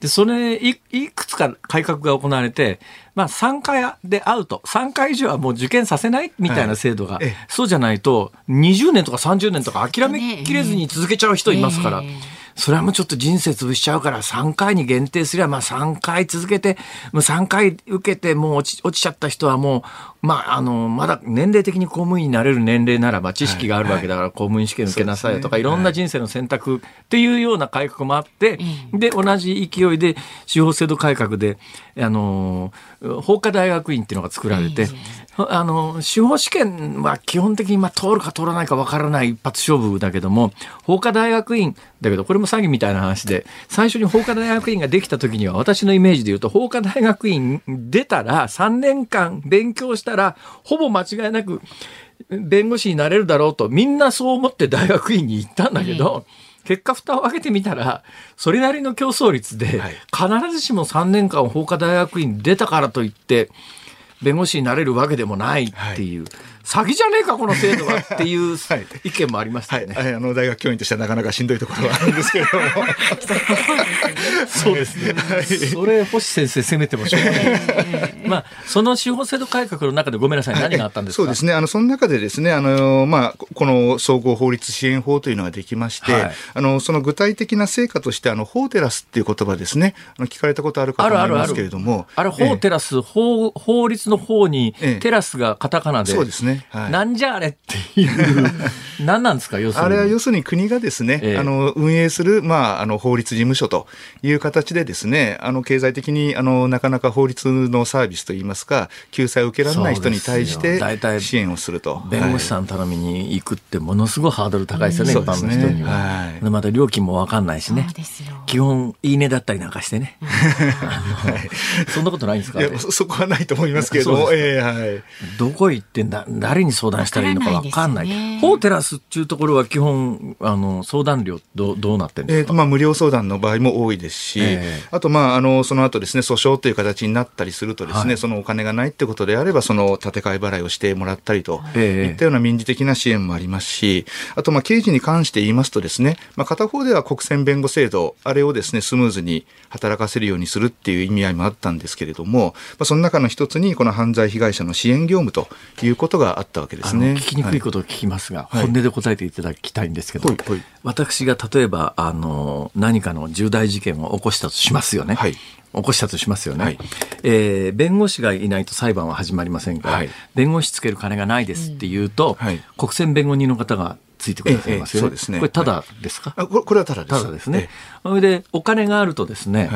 で、それい、いくつか改革が行われて、まあ、3回でアウト、3回以上はもう受験させないみたいな制度が、はい、そうじゃないと、20年とか30年とか諦めきれずに続けちゃう人いますから。それはもうちょっと人生潰しちゃうから3回に限定すれば、まあ3回続けて、もう3回受けてもう落ち落ちちゃった人はもう、まああの、まだ年齢的に公務員になれる年齢ならば知識があるわけだから公務員試験受けなさいとか、いろんな人生の選択っていうような改革もあって、で、同じ勢いで司法制度改革で、あの、法科大学院っていうのが作られて、あの、司法試験は基本的にまあ通るか通らないかわからない一発勝負だけども、法科大学院、だけどこれも詐欺みたいな話で、最初に法科大学院ができた時には私のイメージで言うと、法科大学院出たら3年間勉強したら、ほぼ間違いなく弁護士になれるだろうと、みんなそう思って大学院に行ったんだけど、結果蓋を開けてみたらそれなりの競争率で、必ずしも3年間法科大学院出たからといって弁護士になれるわけでもないっていう、はい、詐欺じゃねえかこの制度はっていう [LAUGHS] 意見もありましたよね、はい、あの大学教員としてはなかなかしんどいところはあるんですけれども。そうですね、はい、それ星先生責めてもしょうがないまあその司法制度改革の中でごめんなさい。何があったんですか、そうですね。あのその中でですねあの、まあ、この総合法律支援法というのができまして、あのその具体的な成果としてあの法テラスっていう言葉ですね。あの聞かれたことあるかと思いますけれども。あれ法テラス、法法律の方にテラスがカタカナで、そうですね、はい、なんじゃあれっていう。[LAUGHS] 何なんですか要するに。あれは要するに国がですね、ええ、あの運営する、まあ、あの法律事務所という形でですねあの経済的にあのなかなか法律のサービスといいますか救済を受けられない人に対して支援をすると。弁護士さん頼みに行くってものすごいハードル高いですよね、うん、一般の人には、はい、また料金も分かんないしね。基本いいねだったりなんかしてね、[LAUGHS] はい、そんなことないんですか、ね、[LAUGHS] そこはないと思いますけれども、えーはい、どこ行ってんだ誰に相談したらいいのか分かんない。法テラスっていうところは基本あの相談料どどうなってるんですか？えー、まあ無料相談の場合も多いですし、えー、あとまああのその後ですね訴訟という形になったりするとですね、はい、そのお金がないってことであればその建て替え払いをしてもらったりといったような民事的な支援もありますし、あとまあ刑事に関して言いますとですね、まあ片方では国選弁護制度あれをですねスムーズに働かせるようにするっていう意味合いもあったんですけれども、まあその中の一つにこの犯罪被害者の支援業務ということがあったわけですね。聞きにくいことを聞きますが、はい、本音で答えていただきたいんですけど、はいはい、私が例えばあの何かの重大事件を起こしたとしますよね。起こしたとしますよね、はい、えー、弁護士がいないと裁判は始まりませんから、はい、弁護士つける金がないですって言うと、はい、国選弁護人の方がついてくださいますよね。えええ、すね。これただですか、これはただです。ただですね。それでお金があるとですね、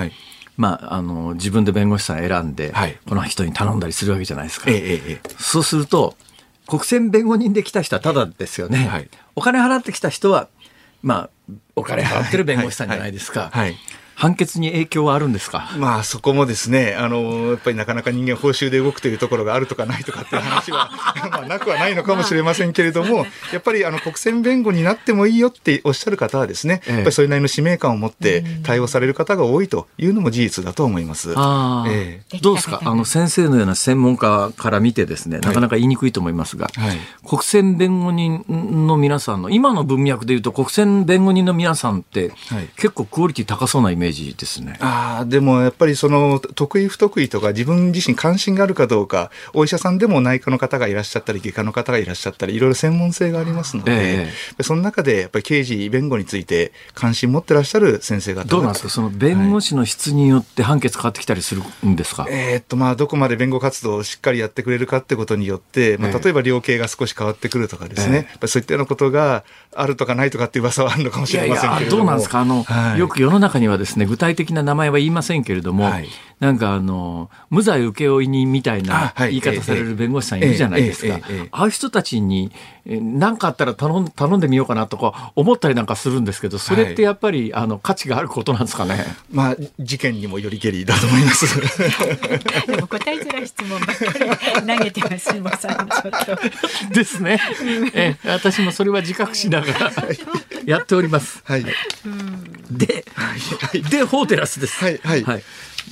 まあ、あの自分で弁護士さん選んで、この人に頼んだりするわけじゃないですか。そうすると国選弁護人で来た人はただですよね。はいお金払ってきた人は、まあ、お金払ってる弁護士さんじゃないですか。はいはい判決に影響はあるんですか？まあそこもですね、あのやっぱりなかなか人間報酬で動くというところがあるとかないとかっていう話は [LAUGHS] まあなくはないのかもしれませんけれども、やっぱりあの国選弁護になってもいいよっておっしゃる方はですね、ええ。やっぱりそれなりの使命感を持って対応される方が多いというのも事実だと思います。ああ、ええ。どうですか？あの先生のような専門家から見てですね、なかなか言いにくいと思いますが、はい。国選弁護人の皆さんの、今の文脈でいうと国選弁護人の皆さんって、はい。結構クオリティ高そうなイメージですね。ああ、でもやっぱりその得意不得意とか自分自身関心があるかどうか、お医者さんでも内科の方がいらっしゃったり、外科の方がいらっしゃったり、いろいろ専門性がありますので、えその中でやっぱり刑事、弁護について関心持ってらっしゃる先生方がどうなんですか？その弁護士の質によって判決変わってきたりするんですか、えーっとまあ、どこまで弁護活動をしっかりやってくれるかってことによって、まあ、ええ。例えば量刑が少し変わってくるとかですね、ええ。やっぱりそういったようなことがあるとかないとかっていう噂はあるのかもしれませんけれども。どうなんですか？あの、はい。よく世の中にはですね、具体的な名前は言いませんけれども、はいなんかあの、無罪請負人みたいな言い方される弁護士さんいるじゃないですか。ああいう人たちに、え何かあったら頼ん頼んでみようかなとか思ったりなんかするんですけど、それってやっぱり、あの価値があることなんですかね？まあ、事件にもよりけりだと思います。[LAUGHS] でも答えづらい質問ばっかり投げてます辛坊さんちょっと。ですね。ええ私もそれは自覚しながらやっております。はい。で、で、法テラスです。はいはいはい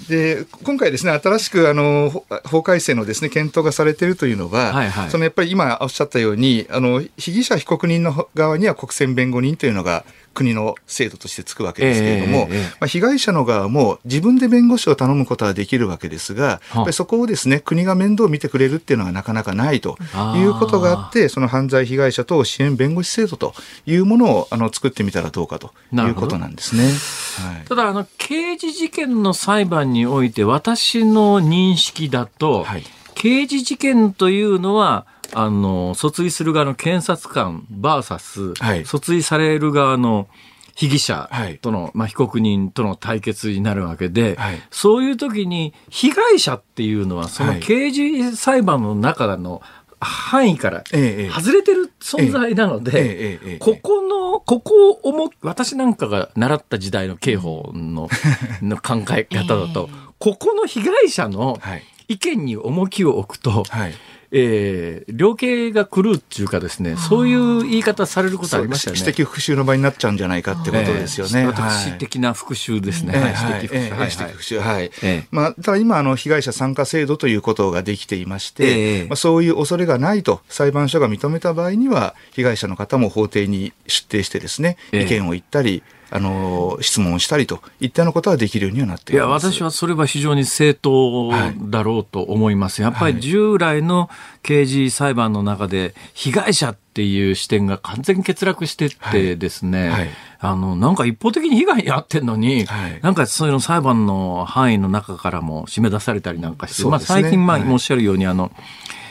で今回ですね新しくあのほ法改正のですね検討がされているというのは、はいはい。そのやっぱり今おっしゃったようにあの被疑者被告人の側には国選弁護人というのが国の制度としてつくわけですけれども、ええええまあ、被害者の側も自分で弁護士を頼むことはできるわけですが、やっぱりそこをですね国が面倒を見てくれるっていうのはなかなかないということがあってその犯罪被害者等支援弁護士制度というものをあの作ってみたらどうかということなんですね。はい。ただあの刑事事件の裁判において私の認識だと、はい。刑事事件というのはあの訴追する側の検察官 VS、はい。訴追される側の被疑者はい。との、まあ、被告人との対決になるわけで、はい。そういう時に被害者っていうのはそのはい。刑事裁判の中の範囲から外れてる存在なので、えええここの、ここを思っ私なんかが習った時代の刑法の [LAUGHS] の考え方だと、ここの被害者のはい。意見に重きを置くと、はいえー量刑が狂うっていうかですね、そういう言い方されることありましたよね。私的復讐の場になっちゃうんじゃないかってことですよね。私的な復讐ですね。私的復讐。ええはいまあ、ただ今、あの、被害者参加制度ということができていまして、ええまあ、そういう恐れがないと裁判所が認めた場合には、被害者の方も法廷に出廷してですね、ええ意見を言ったり、あの、質問をしたりといったようなことはできるようにはなっていや。私はそれは非常に正当だろうと思います。やっぱり従来の刑事裁判の中で、被害者っていう視点が完全に欠落してってですね、はい。はい。あの、なんか一方的に被害に遭ってんのに、はい。なんかそういうの裁判の範囲の中からも締め出されたりなんかして、まあ最近、まあ、はい。おっしゃるように、あの、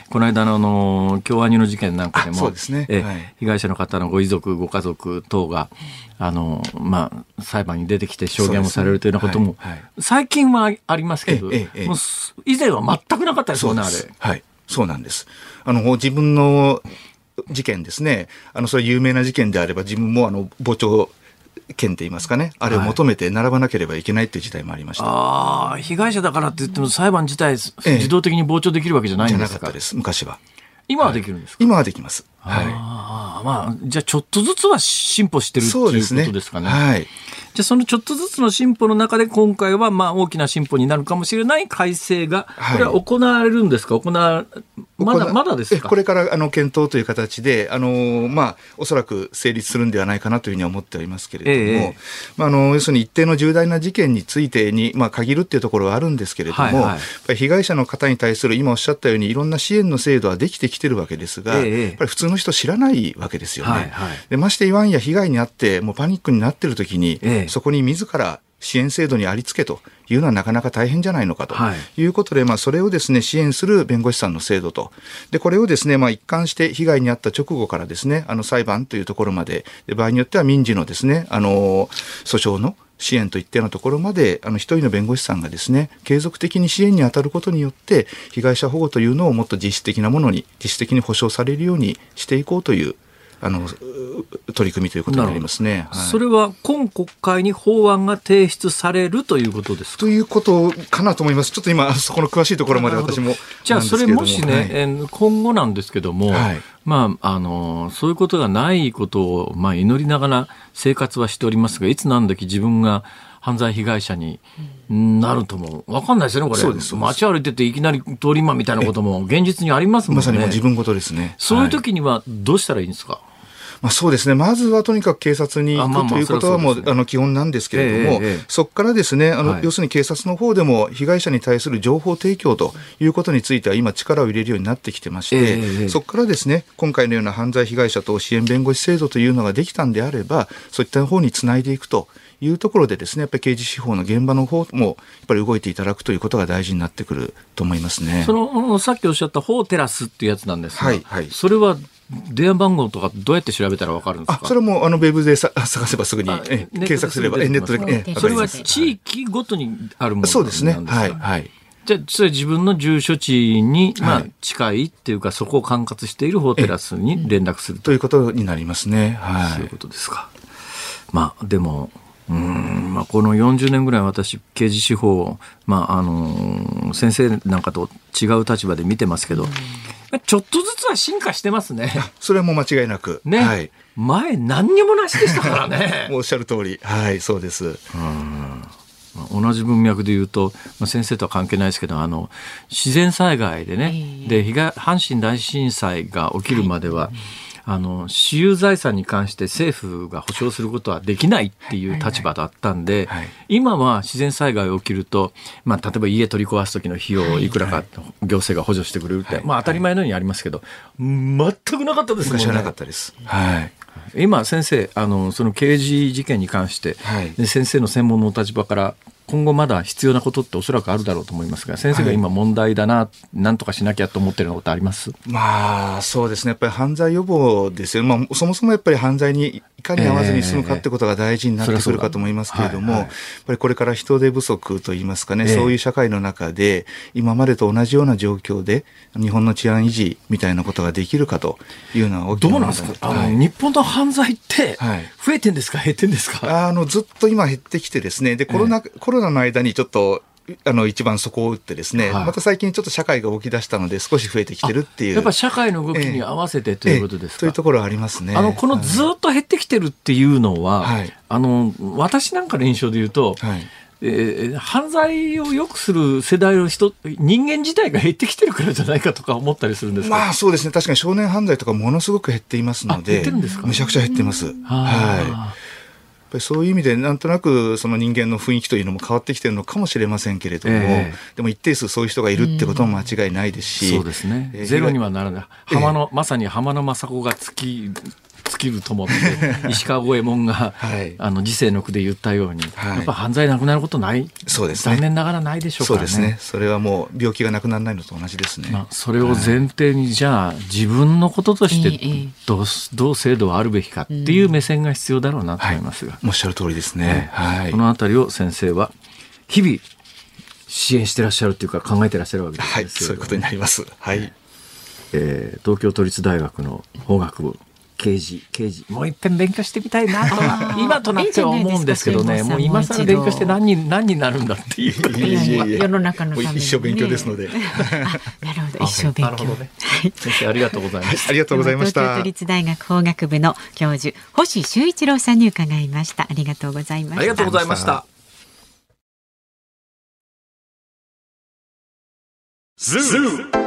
この間のあの、京アニの事件なんかでも、ねえはい被害者の方のご遺族、ご家族等が、あの、まあ、裁判に出てきて証言をされるというようなことも、ねはいはい最近はありますけど、もうす以前は全くなかったですよね、あれ。はい。そうなんです。あの、自分の事件ですね。あの、それ有名な事件であれば、自分もあの、傍聴権って言いますかね。あれを求めて並ばなければいけないっていう時代もありました。ああ、被害者だからって言っても裁判自体ええ自動的に傍聴できるわけじゃないじゃんですか？なかったです。昔は。今はできるんですか、今はできます。はい。ああ、まあ、じゃあちょっとずつは進歩してるっていうことそうですね。ですかね。はい。じゃあそのちょっとずつの進歩の中で今回はまあ大きな進歩になるかもしれない改正が、はい。これは行われるんですか？行わまだ、行まだですこれからあの検討という形で、あのまあ、おそらく成立するんではないかなというふうには思っておりますけれども、ええまあ、あの要するに一定の重大な事件についてに、まあ、限るっていうところはあるんですけれども、はいはい。被害者の方に対する今おっしゃったようにいろんな支援の制度はできてきてるわけですが、ええやっぱり普通の人知らないわけですよね。はいはい。でまして言わんや被害に遭ってもうパニックになってる時に、ええそこに自ら支援制度にありつけというのはなかなか大変じゃないのかと。はい。いうことで、まあ、それをですね支援する弁護士さんの制度と。でこれをですね、まあ、一貫して被害に遭った直後からですねあの裁判というところまでで場合によっては民事のですねあの訴訟の支援といったようなところまであの一人の弁護士さんがですね継続的に支援に当たることによって被害者保護というのをもっと実質的なものに実質的に保障されるようにしていこうというあの取り組みということになりますね。はい、それは今国会に法案が提出されるということですということかなと思います。ちょっと今そこの詳しいところまで私もじゃあそれもしね、はい、今後なんですけども、はい、まああのそういうことがないことをまあ祈りながら生活はしておりますが、いつ何時自分が犯罪被害者になるとも分かんないですよね、これ。そうです街歩いてていきなり通り魔みたいなことも現実にありますもんね。まさに自分事ですね。そういう時にはどうしたらいいんですか、はいまあ、そうですね、まずはとにかく警察に行くということはもう、あの基本なんですけれども、えー、そこからですねあの、はい、要するに警察の方でも被害者に対する情報提供ということについては、今、力を入れるようになってきてまして、えー、そこからですね今回のような犯罪被害者等支援弁護士制度というのができたんであれば、そういった方につないでいくと。いうところでですね、やっぱり刑事司法の現場の方も、やっぱり動いていただくということが大事になってくると思いますね。その、さっきおっしゃった法テラスっていうやつなんですが、はい、はい、それは電話番号とかどうやって調べたらわかるんですか？それもあのウェブでさ [LAUGHS] 探せばすぐに検索すればネットで、えそれは地域ごとにあるものそうですね。はいはい。じゃあそれ自分の住所地に、まあ、近いっていうか、そこを管轄しているホテラスに連絡するということになりますね。はい。そういうことですか。まあ、でも、うんまあ、この40年ぐらい私刑事司法、まああの先生なんかと違う立場で見てますけど、ちょっとずつは進化してますね。[LAUGHS] それも間違いなく。ね。はい、前何にもなしでしたからね。[LAUGHS] おっしゃる通り。はい、そうです。同じ文脈で言うと、まあ、先生とは関係ないですけどあの自然災害でね、えー、で阪神大震災が起きるまでは、はいあの、私有財産に関して政府が保障することはできないっていう立場だったんで、今は自然災害が起きると、まあ、例えば家取り壊す時の費用をいくらか行政が補助してくれるって、まあ、当たり前のようにありますけど、全くなかったですもんね。なかったです。はい。今先生あのその刑事事件に関して、はい、先生の専門のお立場から今後まだ必要なことっておそらくあるだろうと思いますが、先生が今問題だな、はい、なんとかしなきゃと思ってるようなことあります？まあ、そうですね。やっぱり犯罪予防ですよ。まあ、そもそもやっぱり犯罪にいかに合わずに済むかってことが大事になってくるかと思いますけれども、やっぱりこれから人手不足といいますかね、えー、そういう社会の中で、今までと同じような状況で、日本の治安維持みたいなことができるかというのは大きなどうなんですか、はい、日本の犯罪って、増えてんですか、減ってんですか？あのずっと今減ってきてですね、で、コロナ、えー、コロロナの間にちょっとあの一番そこを打ってですね、はい、また最近ちょっと社会が動き出したので少し増えてきてるっていう。やっぱ社会の動きに合わせてということですか、えええ、というところはありますね。あの、このずっと減ってきてるっていうのは、はい、あの、私なんかの印象で言うと、はいえー、犯罪をよくする世代の人、人間自体が減ってきてるからじゃないかとか思ったりするんですまあそうですね。確かに少年犯罪とかものすごく減っていますので。減ってるんですか？めちゃくちゃ減ってます。はい。ぱりそういう意味でなんとなくその人間の雰囲気というのも変わってきてるのかもしれませんけれども、えー、でも一定数そういう人がいるってことも間違いないですし、そうですね、えー、ゼロにはならない。浜の、えー、まさに浜の政子が月尽きると思って [LAUGHS] 石川五右衛門が、はい、あの時世の句で言ったように、はい、やっぱ犯罪なくなることない？そうです、ね、残念ながらないでしょうからね。そうですね。それはもう病気がなくならないのと同じですね、まあ、それを前提に、じゃあ自分のこととしてどう,、どう制度はあるべきかっていう目線が必要だろうなと思いますが、はい、おっしゃる通りですね、はい、このあたりを先生は日々支援してらっしゃるというか考えてらっしゃるわけですはい、そういうことになります。はい。えー、東京都立大学の法学部刑事刑事。もう一遍勉強してみたいなと今となっては思うんですけどね。もう今更勉強して何に何になるんだっていう。世の中の一生勉強ですので、なるほど一生勉強なるほど。ね先生ありがとうございました。ありがとうございました。東京都立大学法学部の教授星周一郎さんに伺いました。ありがとうございました。ありがとうございました。ズー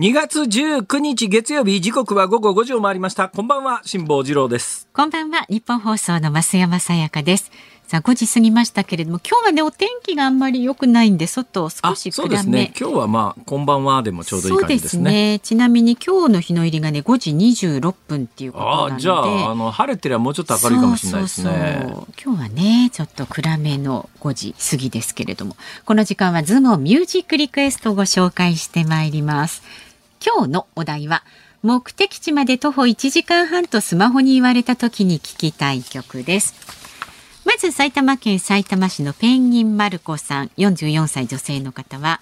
2月19日月曜日時刻は午後5時を回りました。こんばんは辛坊治郎です。こんばんはニッポン放送の増山さやかです。さあ5時過ぎましたけれども今日はねお天気があんまり良くないんで外少しそうです暗め。ね今日はまあこんばんはでもちょうどいい感じですそうね。ちなみに今日の日の入りがね5時26分っていうことなので。ああじゃああの晴れてりゃもうちょっと明るいかもしれないですね。今日はねちょっと暗めの5時過ぎですけれども。この時間はズームをミュージックリクエストをご紹介してまいります今日のお題は目的地まで徒歩1時間半とスマホに言われた時に聞きたい曲です。まず埼玉県埼玉市のペンギンマルコさん44歳女性の方は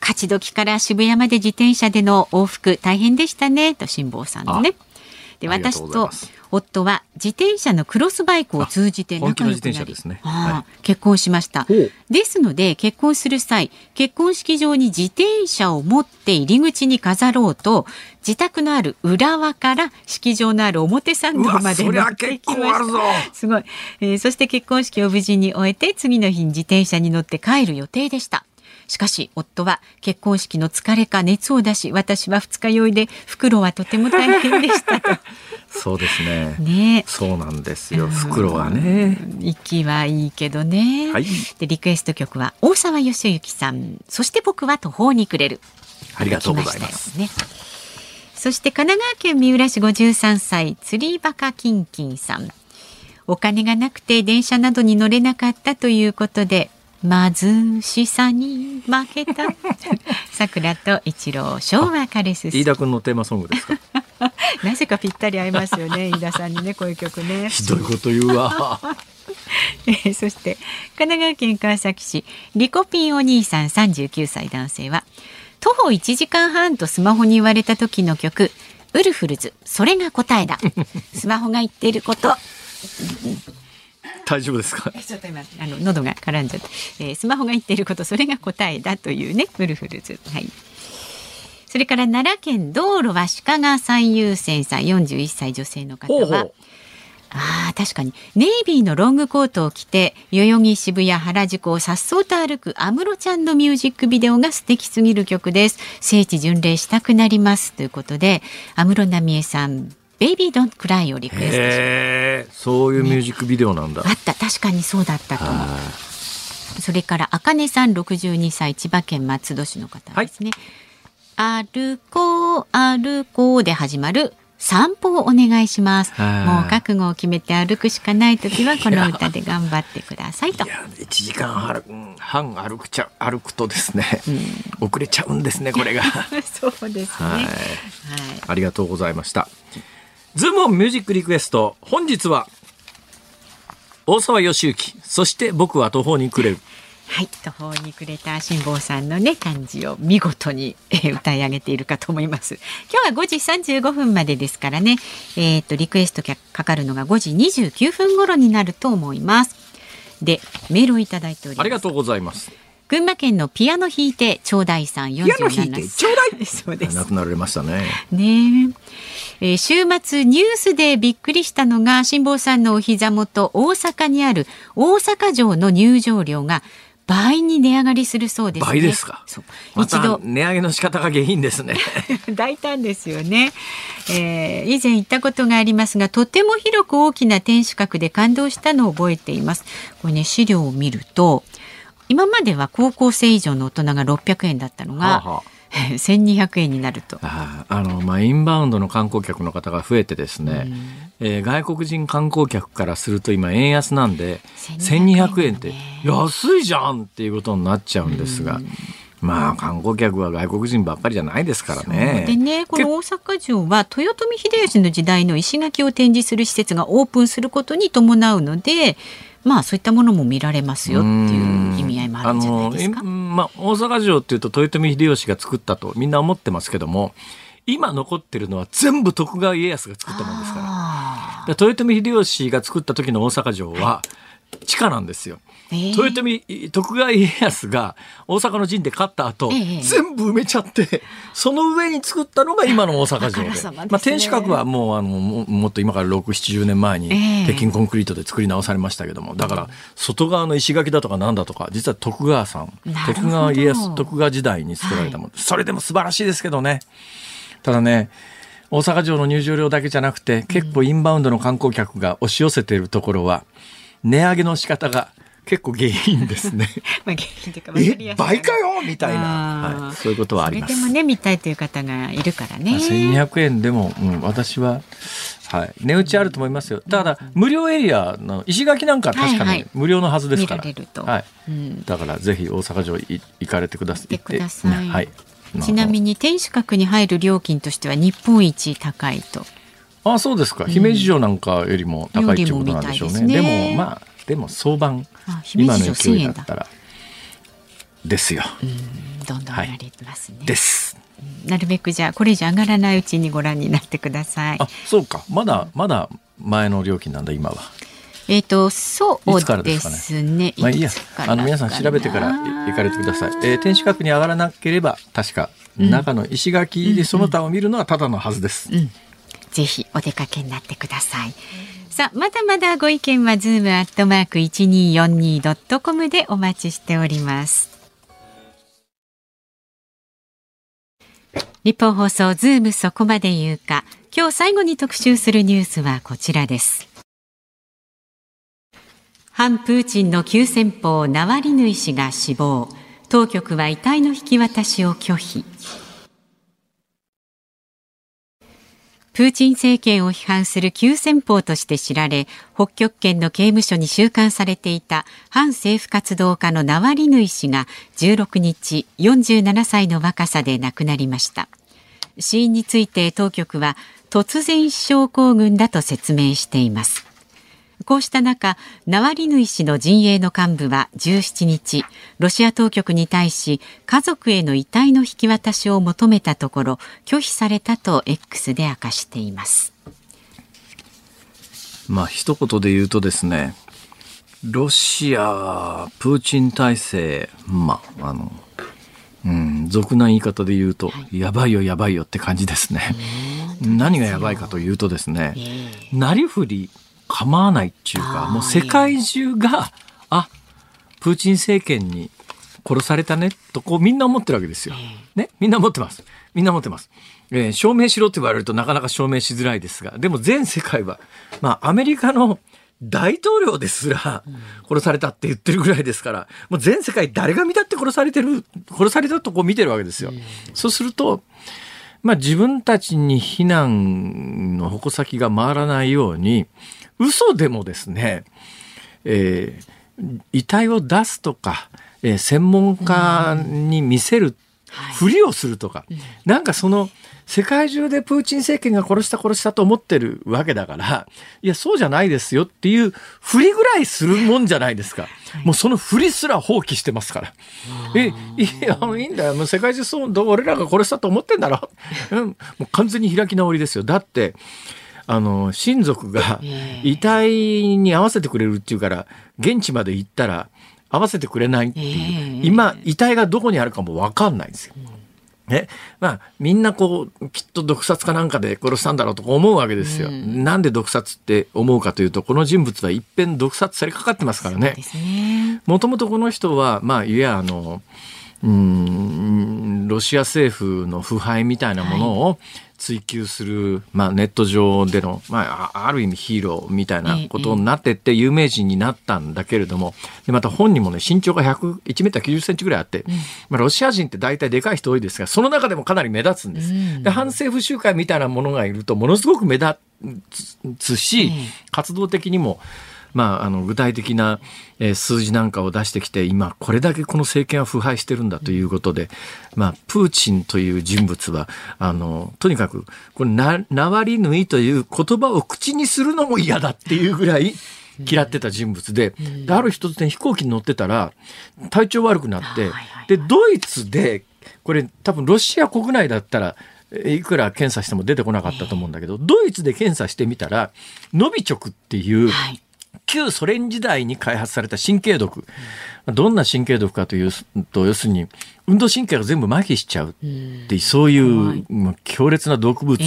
勝どきから渋谷まで自転車での往復大変でしたねと辛坊さんのね。で私と夫は自転車のクロスバイクを通じて仲良くなり転車ですね。ああは結婚しました。ほう。ですので結婚する際結婚式場に自転車を持って入り口に飾ろうと自宅のある浦和から式場のある表参道まで乗って結きまし構あるぞ。た。すごい、えーそして結婚式を無事に終えて次の日に自転車に乗って帰る予定でした。しかし夫は結婚式の疲れか熱を出し私は二日酔いで袋はとても大変でしたと [LAUGHS] そうですね。ね。そうなんですよ。袋はね。息はいいけどね、はい。でリクエスト曲は大沢義之さん。そして僕は途方に暮れる。ありがとうございます。ね。そして神奈川県三浦市53歳釣りバカキンキンさん。お金がなくて電車などに乗れなかったということで貧しさに負けた。[LAUGHS] 桜と一郎昭和カレス飯田君のテーマソングですか？[LAUGHS] なぜかぴったり合いますよね飯田さんにねこういう曲ね。ひどいこと言うわ。え [LAUGHS] ーそして神奈川県川崎市リコピンお兄さん39歳男性は徒歩1時間半とスマホに言われた時の曲ウルフルズそれが答えだ。[LAUGHS] スマホが言っていること。大丈夫ですか？ちょっと今あの喉が絡んじゃって、えースマホが言っていることそれが答えだというねウルフルズ。はいそれから奈良県道路は鹿が最優先さん41歳女性の方は。ほうほう。ああ確かに。ネイビーのロングコートを着て代々木渋谷原宿をさっそうと歩く安室ちゃんのミュージックビデオが素敵すぎる曲です。聖地巡礼したくなりますということで安室奈美恵さんベイビードンクライをリクエストしへえそういうミュージックビデオなんだ、あった。確かにそうだったと思う。それからあかねさん62歳千葉県松戸市の方ですね、歩こう歩こうで始まる散歩をお願いします。はい。もう覚悟を決めて歩くしかない時はこの歌で頑張ってくださいと。いや1時間半歩くちゃ歩くとですね、遅れちゃうんですねこれが。[LAUGHS] そうですね。はい。はい。ありがとうございました。ズームミュージックリクエスト本日は大沢義之そして僕は途方に暮れるはい、途方に暮れた辛坊さんのね感じを見事に、えー歌い上げているかと思います。今日は5時35分までですからね、えっ、とリクエストがかかるのが5時29分頃になると思います。で、メールをいただいております。ありがとうございます。群馬県のピアノ弾いてちょうだいさん47ピアノ弾いてちょうだい。そうです。亡くなられましたね。ねえ。えー週末ニュースでびっくりしたのが辛坊さんのお膝元大阪にある大阪城の入場料が倍に値上がりするそうですね。倍ですか？一度。値上げの仕方が下品ですね。[LAUGHS] 大胆ですよね、えー以前行ったことがありますがとても広く大きな天守閣で感動したのを覚えています。これね資料を見ると今までは高校生以上の大人が600円だったのが、はあは1200 [LAUGHS] 円になると。ああのまあ、インバウンドの観光客の方が増えてですね、えー外国人観光客からすると今円安なんで1200 1200円って安いじゃんっていうことになっちゃうんですが、まあ観光客は外国人ばっかりじゃないですからね。でねこの大阪城は豊臣秀吉の時代の石垣を展示する施設がオープンすることに伴うのでまあそういったものも見られますよっていう意味合いもあるんじゃないですかあ。のいまあ、大阪城っていうと豊臣秀吉が作ったとみんな思ってますけども、今残ってるのは全部徳川家康が作ったもんですから。豊臣秀吉が作った時の大阪城は地下なんですよ。ーえ。ー豊臣徳川家康が大阪の陣で勝った後、ええ。全部埋めちゃってその上に作ったのが今の大阪城で。[LAUGHS] ね。まあ、天守閣はもうあのももっと今から670年前にええ。鉄筋コンクリートで作り直されましたけども。だから外側の石垣だとかなんだとか実は徳川さん徳川家康徳川時代に作られたもの、それでも素晴らしいですけどね。ただね大阪城の入場料だけじゃなくて結構インバウンドの観光客が押し寄せているところは値上げの仕方が結構原因ですね。[LAUGHS] まあ原因というかわかりやすいえ倍かよ？みたいあな、ーはい、そういうことはあります。それでもね見たいという方がいるからね。まあ1200円でも、うん、私は、はい、値打ちあると思いますよ。ただ、無料エリアの石垣なんかは確かに無料のはずですから。はい。うんだから、ぜひ大阪城い行かれてください。行ってくださいはい。ちなみに天守閣に入る料金としては日本一高いと。あそうですか。姫路城なんかよりも高いっていうことなんでしょうね。でよりもみたいでも、まあ、でも相場今の勢い1000円だだったら、ですよ。どんどん上がりますね。です。なるべくじゃあこれ以上上がらないうちにご覧になってくださいあ。、そうか。まだ、まだ前の料金なんだ、今は。えっ、とそういつからでですすかねね。まあいいやあの皆さん調べてから行かれてください。えー天守閣に上がらなければ確か中の石垣でその他を見るのはただのはずです。ぜひお出かけになってください。さあ、まだまだご意見はズームアットマーク一二四二ドットコムでお待ちしております。ニッポン放送ズームそこまで言うか。今日最後に特集するニュースはこちらです。反プーチンの急先鋒ナワリヌイ氏が死亡。当局は遺体の引き渡しを拒否。プーチン政権を批判する急先鋒として知られ、北極圏の刑務所に収監されていた反政府活動家のナワリヌイ氏が16日47歳の若さで亡くなりました。死因について当局は突然死症候群だと説明しています。こうした中、ナワリヌイ氏の陣営の幹部は17日、ロシア当局に対し家族への遺体の引き渡しを求めたところ、拒否されたと X で明かしています。まあ一言で言うとですね、ロシア、プーチン体制、まあ、あの、うん、俗な言い方で言うと、やばいよやばいよって感じですね。何がやばいかというとですね、なりふり構わないっていうか、もう世界中が、あ、プーチン政権に殺されたね、とこうみんな思ってるわけですよ。ね、みんな思ってます。みんな思ってます。えー証明しろって言われるとなかなか証明しづらいですが、でも全世界は、まあアメリカの大統領ですら殺されたって言ってるぐらいですから、もう全世界誰が見たって殺されてる、殺されたとこう見てるわけですよ。そうすると、まあ自分たちに非難の矛先が回らないように、嘘でもですね、えー遺体を出すとか、えー専門家に見せるふりをするとか、なんかその世界中でプーチン政権が殺した殺したと思ってるわけだから、いや、そうじゃないですよっていうふりぐらいするもんじゃないですか。もうそのふりすら放棄してますから。え、いや、いいんだよ。もう世界中そう俺らが殺したと思ってんだろ。うん、もう完全に開き直りですよ。だって、あの、親族が遺体に合わせてくれるっていうから、現地まで行ったら合わせてくれないっていう。今、遺体がどこにあるかもわかんないんですよ。ね、まあみんなこうきっと毒殺かなんかで殺したんだろうとか思うわけですよ。なんで毒殺って思うかというとこの人物は一遍毒殺されかかってますからね。もともとこの人はまあいやあのうーんロシア政府の腐敗みたいなものを追求する、まあ、ネット上での、まあ、あある意味ヒーローみたいなことになってって有名人になったんだけれどもでまた本人もね身長が101メーター90センチぐらいあって、まあ、ロシア人って大体でかい人多いですがその中でもかなり目立つんです。で反政府集会みたいなものがいるとものすごく目立つし、活動的にもまあ、あの具体的な、えー数字なんかを出してきて今これだけこの政権は腐敗してるんだということで、まあ、プーチンという人物はあのとにかくこれなナワリヌイという言葉を口にするのも嫌だっていうぐらい嫌ってた人物で、である日突然飛行機に乗ってたら、体調悪くなって、で、ドイツで、これ多分ロシア国内だったら、いくら検査しても出てこなかったと思うんだけど、ドイツで検査してみたら、ノビチョクっていう、旧ソ連時代に開発された神経毒。どんな神経毒かというと、要するに、運動神経が全部麻痺しちゃうって、そういうまあ強烈な毒物。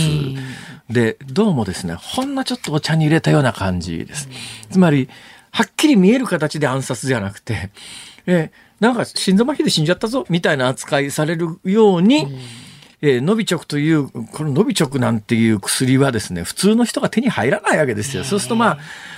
で、どうもですね、ほんのちょっとお茶に入れたような感じです。つまり、はっきり見える形で暗殺じゃなくて、えなんか心臓麻痺で死んじゃったぞみたいな扱いされるように、えーノビチョクという、このノビチョクなんていう薬はですね、普通の人が手に入らないわけですよ。そうするとまあ、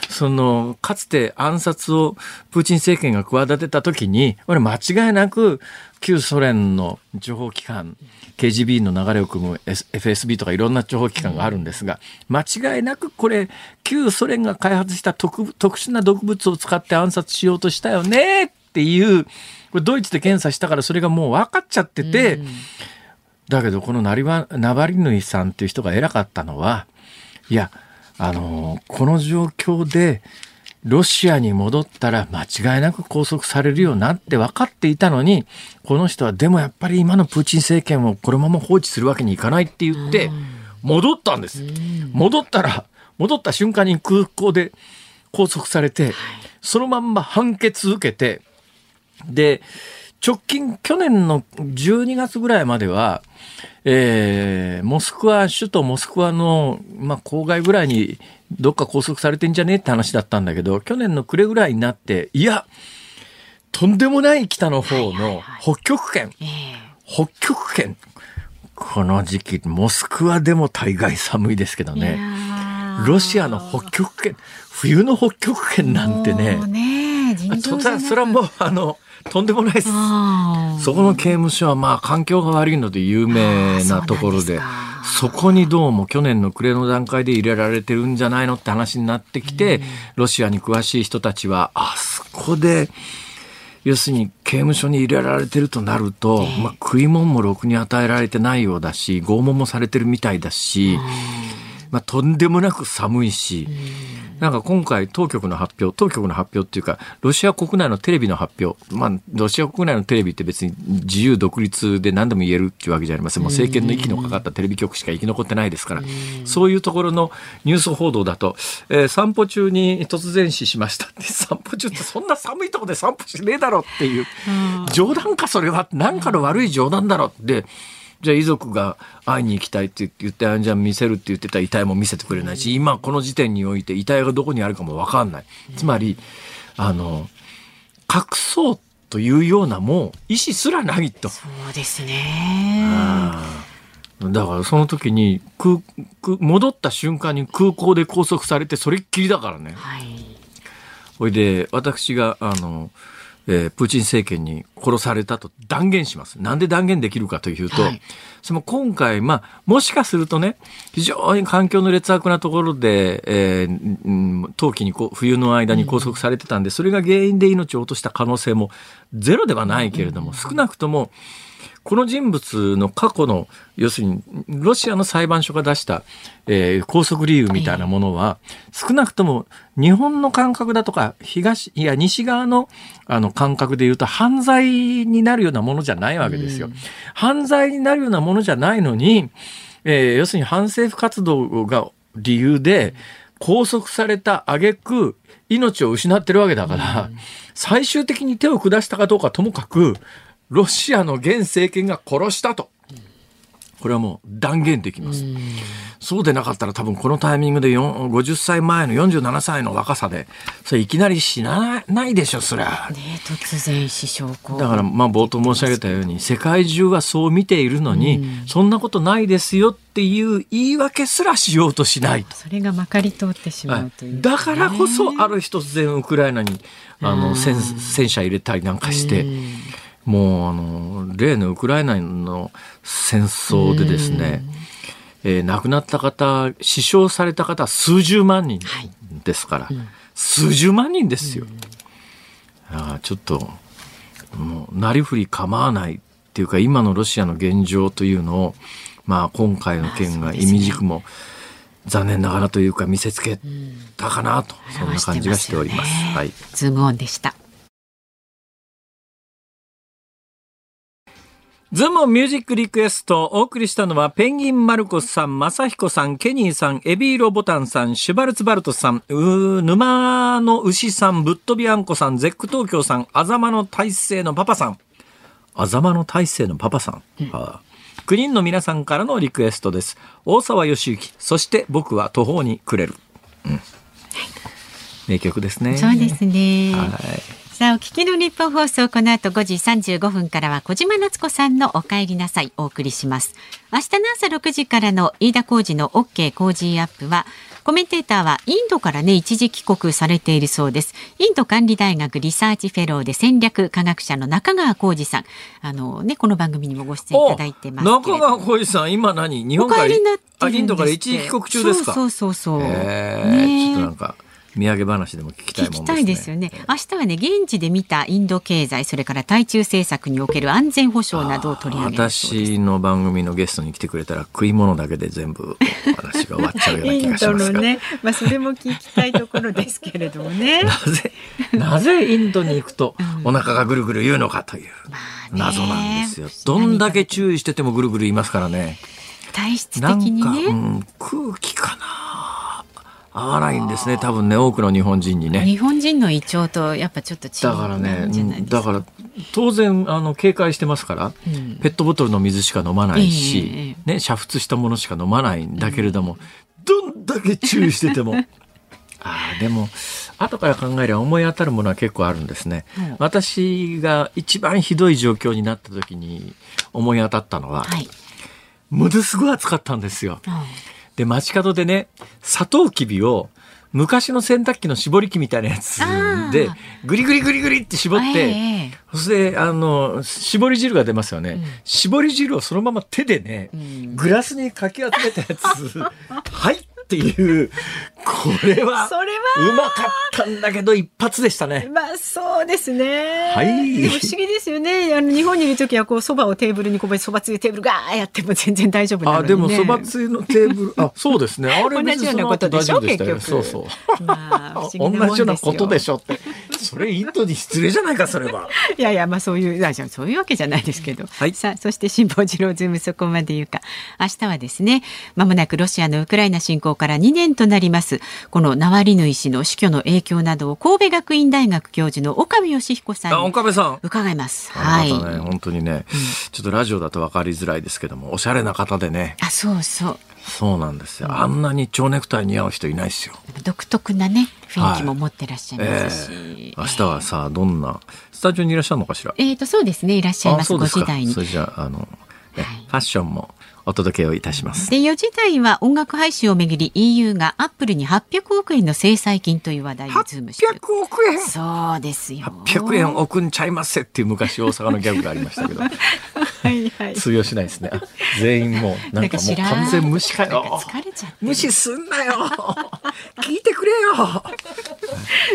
その、かつて暗殺をプーチン政権が企てた時に、これ間違いなく旧ソ連の情報機関、KGB の流れを組む S- FSB とかいろんな情報機関があるんですが、間違いなくこれ、旧ソ連が開発した特特殊な毒物を使って暗殺しようとしたよねっていう、これドイツで検査したからそれがもう分かっちゃってて、だけどこのナリワナバリヌイさんっていう人が偉かったのは、いや、あのーこの状況で、ロシアに戻ったら間違いなく拘束されるよなって分かっていたのに、この人はでもやっぱり今のプーチン政権をこのまま放置するわけにいかないって言って、戻ったんです。戻ったら、戻った瞬間に空港で拘束されて、そのまんま判決受けて、で、直近、去年の12月ぐらいまでは、えー、モスクワ、首都モスクワの、まあ、郊外ぐらいにどっか拘束されてんじゃねえって話だったんだけど、去年の暮れぐらいになって、いや、とんでもない北の方の北極圏、北極圏、この時期、モスクワでも大概寒いですけどね。ロシアの北極圏、冬の北極圏なんてね。ねそれはもう、あの、とんでもないです。そこの刑務所はまあ環境が悪いので有名なところでそこにどうも去年の暮れの段階で入れられてるんじゃないのって話になってきて、ロシアに詳しい人たちはあそこで要するに刑務所に入れられてるとなると、まあ、食い物もろくに与えられてないようだし拷問もされてるみたいだし、まあ、とんでもなく寒いし、なんか今回当局の発表、当局の発表っていうか、ロシア国内のテレビの発表、まあ、ロシア国内のテレビって別に自由独立で何でも言えるっていうわけじゃありません。もう政権の息のかかったテレビ局しか生き残ってないですから、そういうところのニュース報道だと、えー散歩中に突然死しましたって、[LAUGHS] 散歩中ってそんな寒いとこで散歩しねえだろっていう、冗談かそれは、なんかの悪い冗談だろって、じゃあ遺族が会いに行きたいって言って、あじゃあ見せるって言ってた遺体も見せてくれないし、今この時点において遺体がどこにあるかもわかんない。つまり、あの、隠そうというようなもう意思すらないと。そうですね。だからその時に空空戻った瞬間に空港で拘束されてそれっきりだからね。はい。ほいで私があの、えープーチン政権に殺されたと断言します。なんで断言できるかというと、はいその今回、まあ、もしかするとね、非常に環境の劣悪なところで、えーうん冬季にこう冬の間に拘束されてたんで、それが原因で命を落とした可能性もゼロではないけれども、少なくとも、この人物の過去の、要するに、ロシアの裁判所が出した、えー拘束理由みたいなものは、少なくとも日本の感覚だとか、東、いや、西側の、あの、感覚で言うと、犯罪になるようなものじゃないわけですよ。犯罪になるようなものじゃないのに、えー要するに反政府活動が理由で、拘束された挙句、命を失ってるわけだから、最終的に手を下したかどうかともかく、ロシアの現政権が殺したと。これはもう断言できます。そうでなかったら多分このタイミングで4 50歳前の47歳の若さで、それいきなり死なないでしょ、そりゃ。ね突然死傷行だからまあ冒頭申し上げたように世界中はそう見ているのに、そんなことないですよっていう言い訳すらしようとしないと。それがまかり通ってしまうという、だからこそある日突然ウクライナにあの戦戦車入れたりなんかして、もうあの例のウクライナの戦争でですね、えー亡くなった方死傷された方は数十万人ですから、数十万人ですよ。あーちょっともうなりふり構わないっていうか今のロシアの現状というのを、まあ、今回の件が意味軸も残念ながらというか見せつけたかなと、そんな感じがしております。はい。ズームオンでした。ズームミュージックリクエストお送りしたのはペンギンマルコスさん、マサヒコさん、ケニーさん、エビーロボタンさん、シュバルツバルトさん、うー沼の牛さん、ぶっ飛びあんこさん、ゼック東京さん、あざまの大勢のパパさん。あざまの大勢のパパさん？はあ9人の皆さんからのリクエストです。大沢誉志幸、そして僕は途方に暮れる。うん名曲ですね。そうですね。はい。さあ、お聞きのニッポン放送、この後5時35分からは小島夏子さんのお帰りなさい、お送りします。明日の朝6時からの飯田浩二の OK 工事アップは、コメンテーターはインドからね、一時帰国されているそうです。インド管理大学リサーチフェローで戦略科学者の中川コージさん。あのね、この番組にもご出演いただいてます中川浩二さん、今何？日本からお帰りになってるんですってあインドから一時帰国中ですか？そうそうそうそう。えーねちょっとなんか土産話でも聞きたいもんですね。聞きたいですよね。明日はね、現地で見たインド経済、それから対中政策における安全保障などを取り上げるそうです。私の番組のゲストに来てくれたら食い物だけで全部お話が終わっちゃうような気がしますが。[LAUGHS] まあそれも聞きたいところですけれどもね。なぜ、なぜインドに行くとお腹がぐるぐる言うのかというね謎なんですよ。どんだけ注意しててもぐるぐる言いますからね。体質なんか、的にね。うん、空気かな合わないんですね。多分ね、多くの日本人にね。日本人の胃腸とやっぱちょっと違だからうね。だから当然あの警戒してますから、うんペットボトルの水しか飲まないし、えね、煮沸したものしか飲まないんだけれども、どんだけ注意してても [LAUGHS] あーでも後から考えれば思い当たるものは結構あるんですね、うん私が一番ひどい状況になった時に思い当たったのは、はい。ものすごい暑かったんですよ。うんで街角でねサトウキビを昔の洗濯機の絞り器みたいなやつでグリグリグリグリって絞って、ええそしてあの絞り汁が出ますよね、ん。絞り汁をそのまま手でね、ん。グラスにかき集めたやつ [LAUGHS] はいっていうこれはそれうまかったんだけど一発でしたね。まあそうですね。はい不思議ですよね。あの日本にいる時はこうそばをテーブルにこぼしそばつゆテーブルガーやっても全然大丈夫なのに、ね。あでもそばつゆのテーブルあそうですね [LAUGHS] あれ同じようなことでしょ結そう局そう。まあ [LAUGHS] 同じようなことでしょって。それインドに失礼じゃないか、それは。[LAUGHS] いやいやまあそういうあじゃあそういうわけじゃないですけど、はいさあそして辛坊治郎ズームそこまで言うか明日はですねまもなくロシアのウクライナ侵攻から2年となりますこのナワリヌイ氏の死去の影響などを神戸学院大学教授の岡部義彦さあ、んに岡部さん。伺います。あはい。ね、本当にね、ちょっとラジオだと分かりづらいですけども、おしゃれな方でね、あそうそうそうなんですよ。あんなに蝶ネクタイ似合う人いないですよ。独特なね雰囲気も持ってらっしゃいえますし、え明日はさ、どんな、スタジオにいらっしゃるのかしら？えーとそうですね。いらっしゃいます。5あそうですか。時台に。それじゃあ、あの、ねはい。ファッションもお届けをいたします。で4時台は音楽配信をめぐり EU がアップルに800億円の制裁金という話題にズームしてる。800億円？そうですよ。800円置くんちゃいますせっていう昔大阪のギャグがありましたけど、[LAUGHS] はいはい。通用しないですね。あ全員もう、なんかもう完全無視かなんかよ。疲れちゃって無視すんなよ。聞いてくれよ。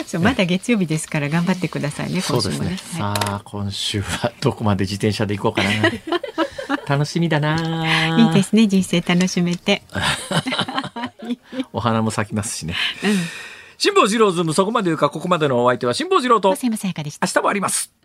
そうまだ月曜日ですから頑張ってくださいねそうですね。はい。さあ、今週はどこまで自転車で行こうかな。[LAUGHS] 楽しみだな。いいですね人生楽しめて、お花も咲きますしね。うん、辛坊治郎ズームそこまで言うか、ここまでのお相手は辛坊治郎と、明日もあります。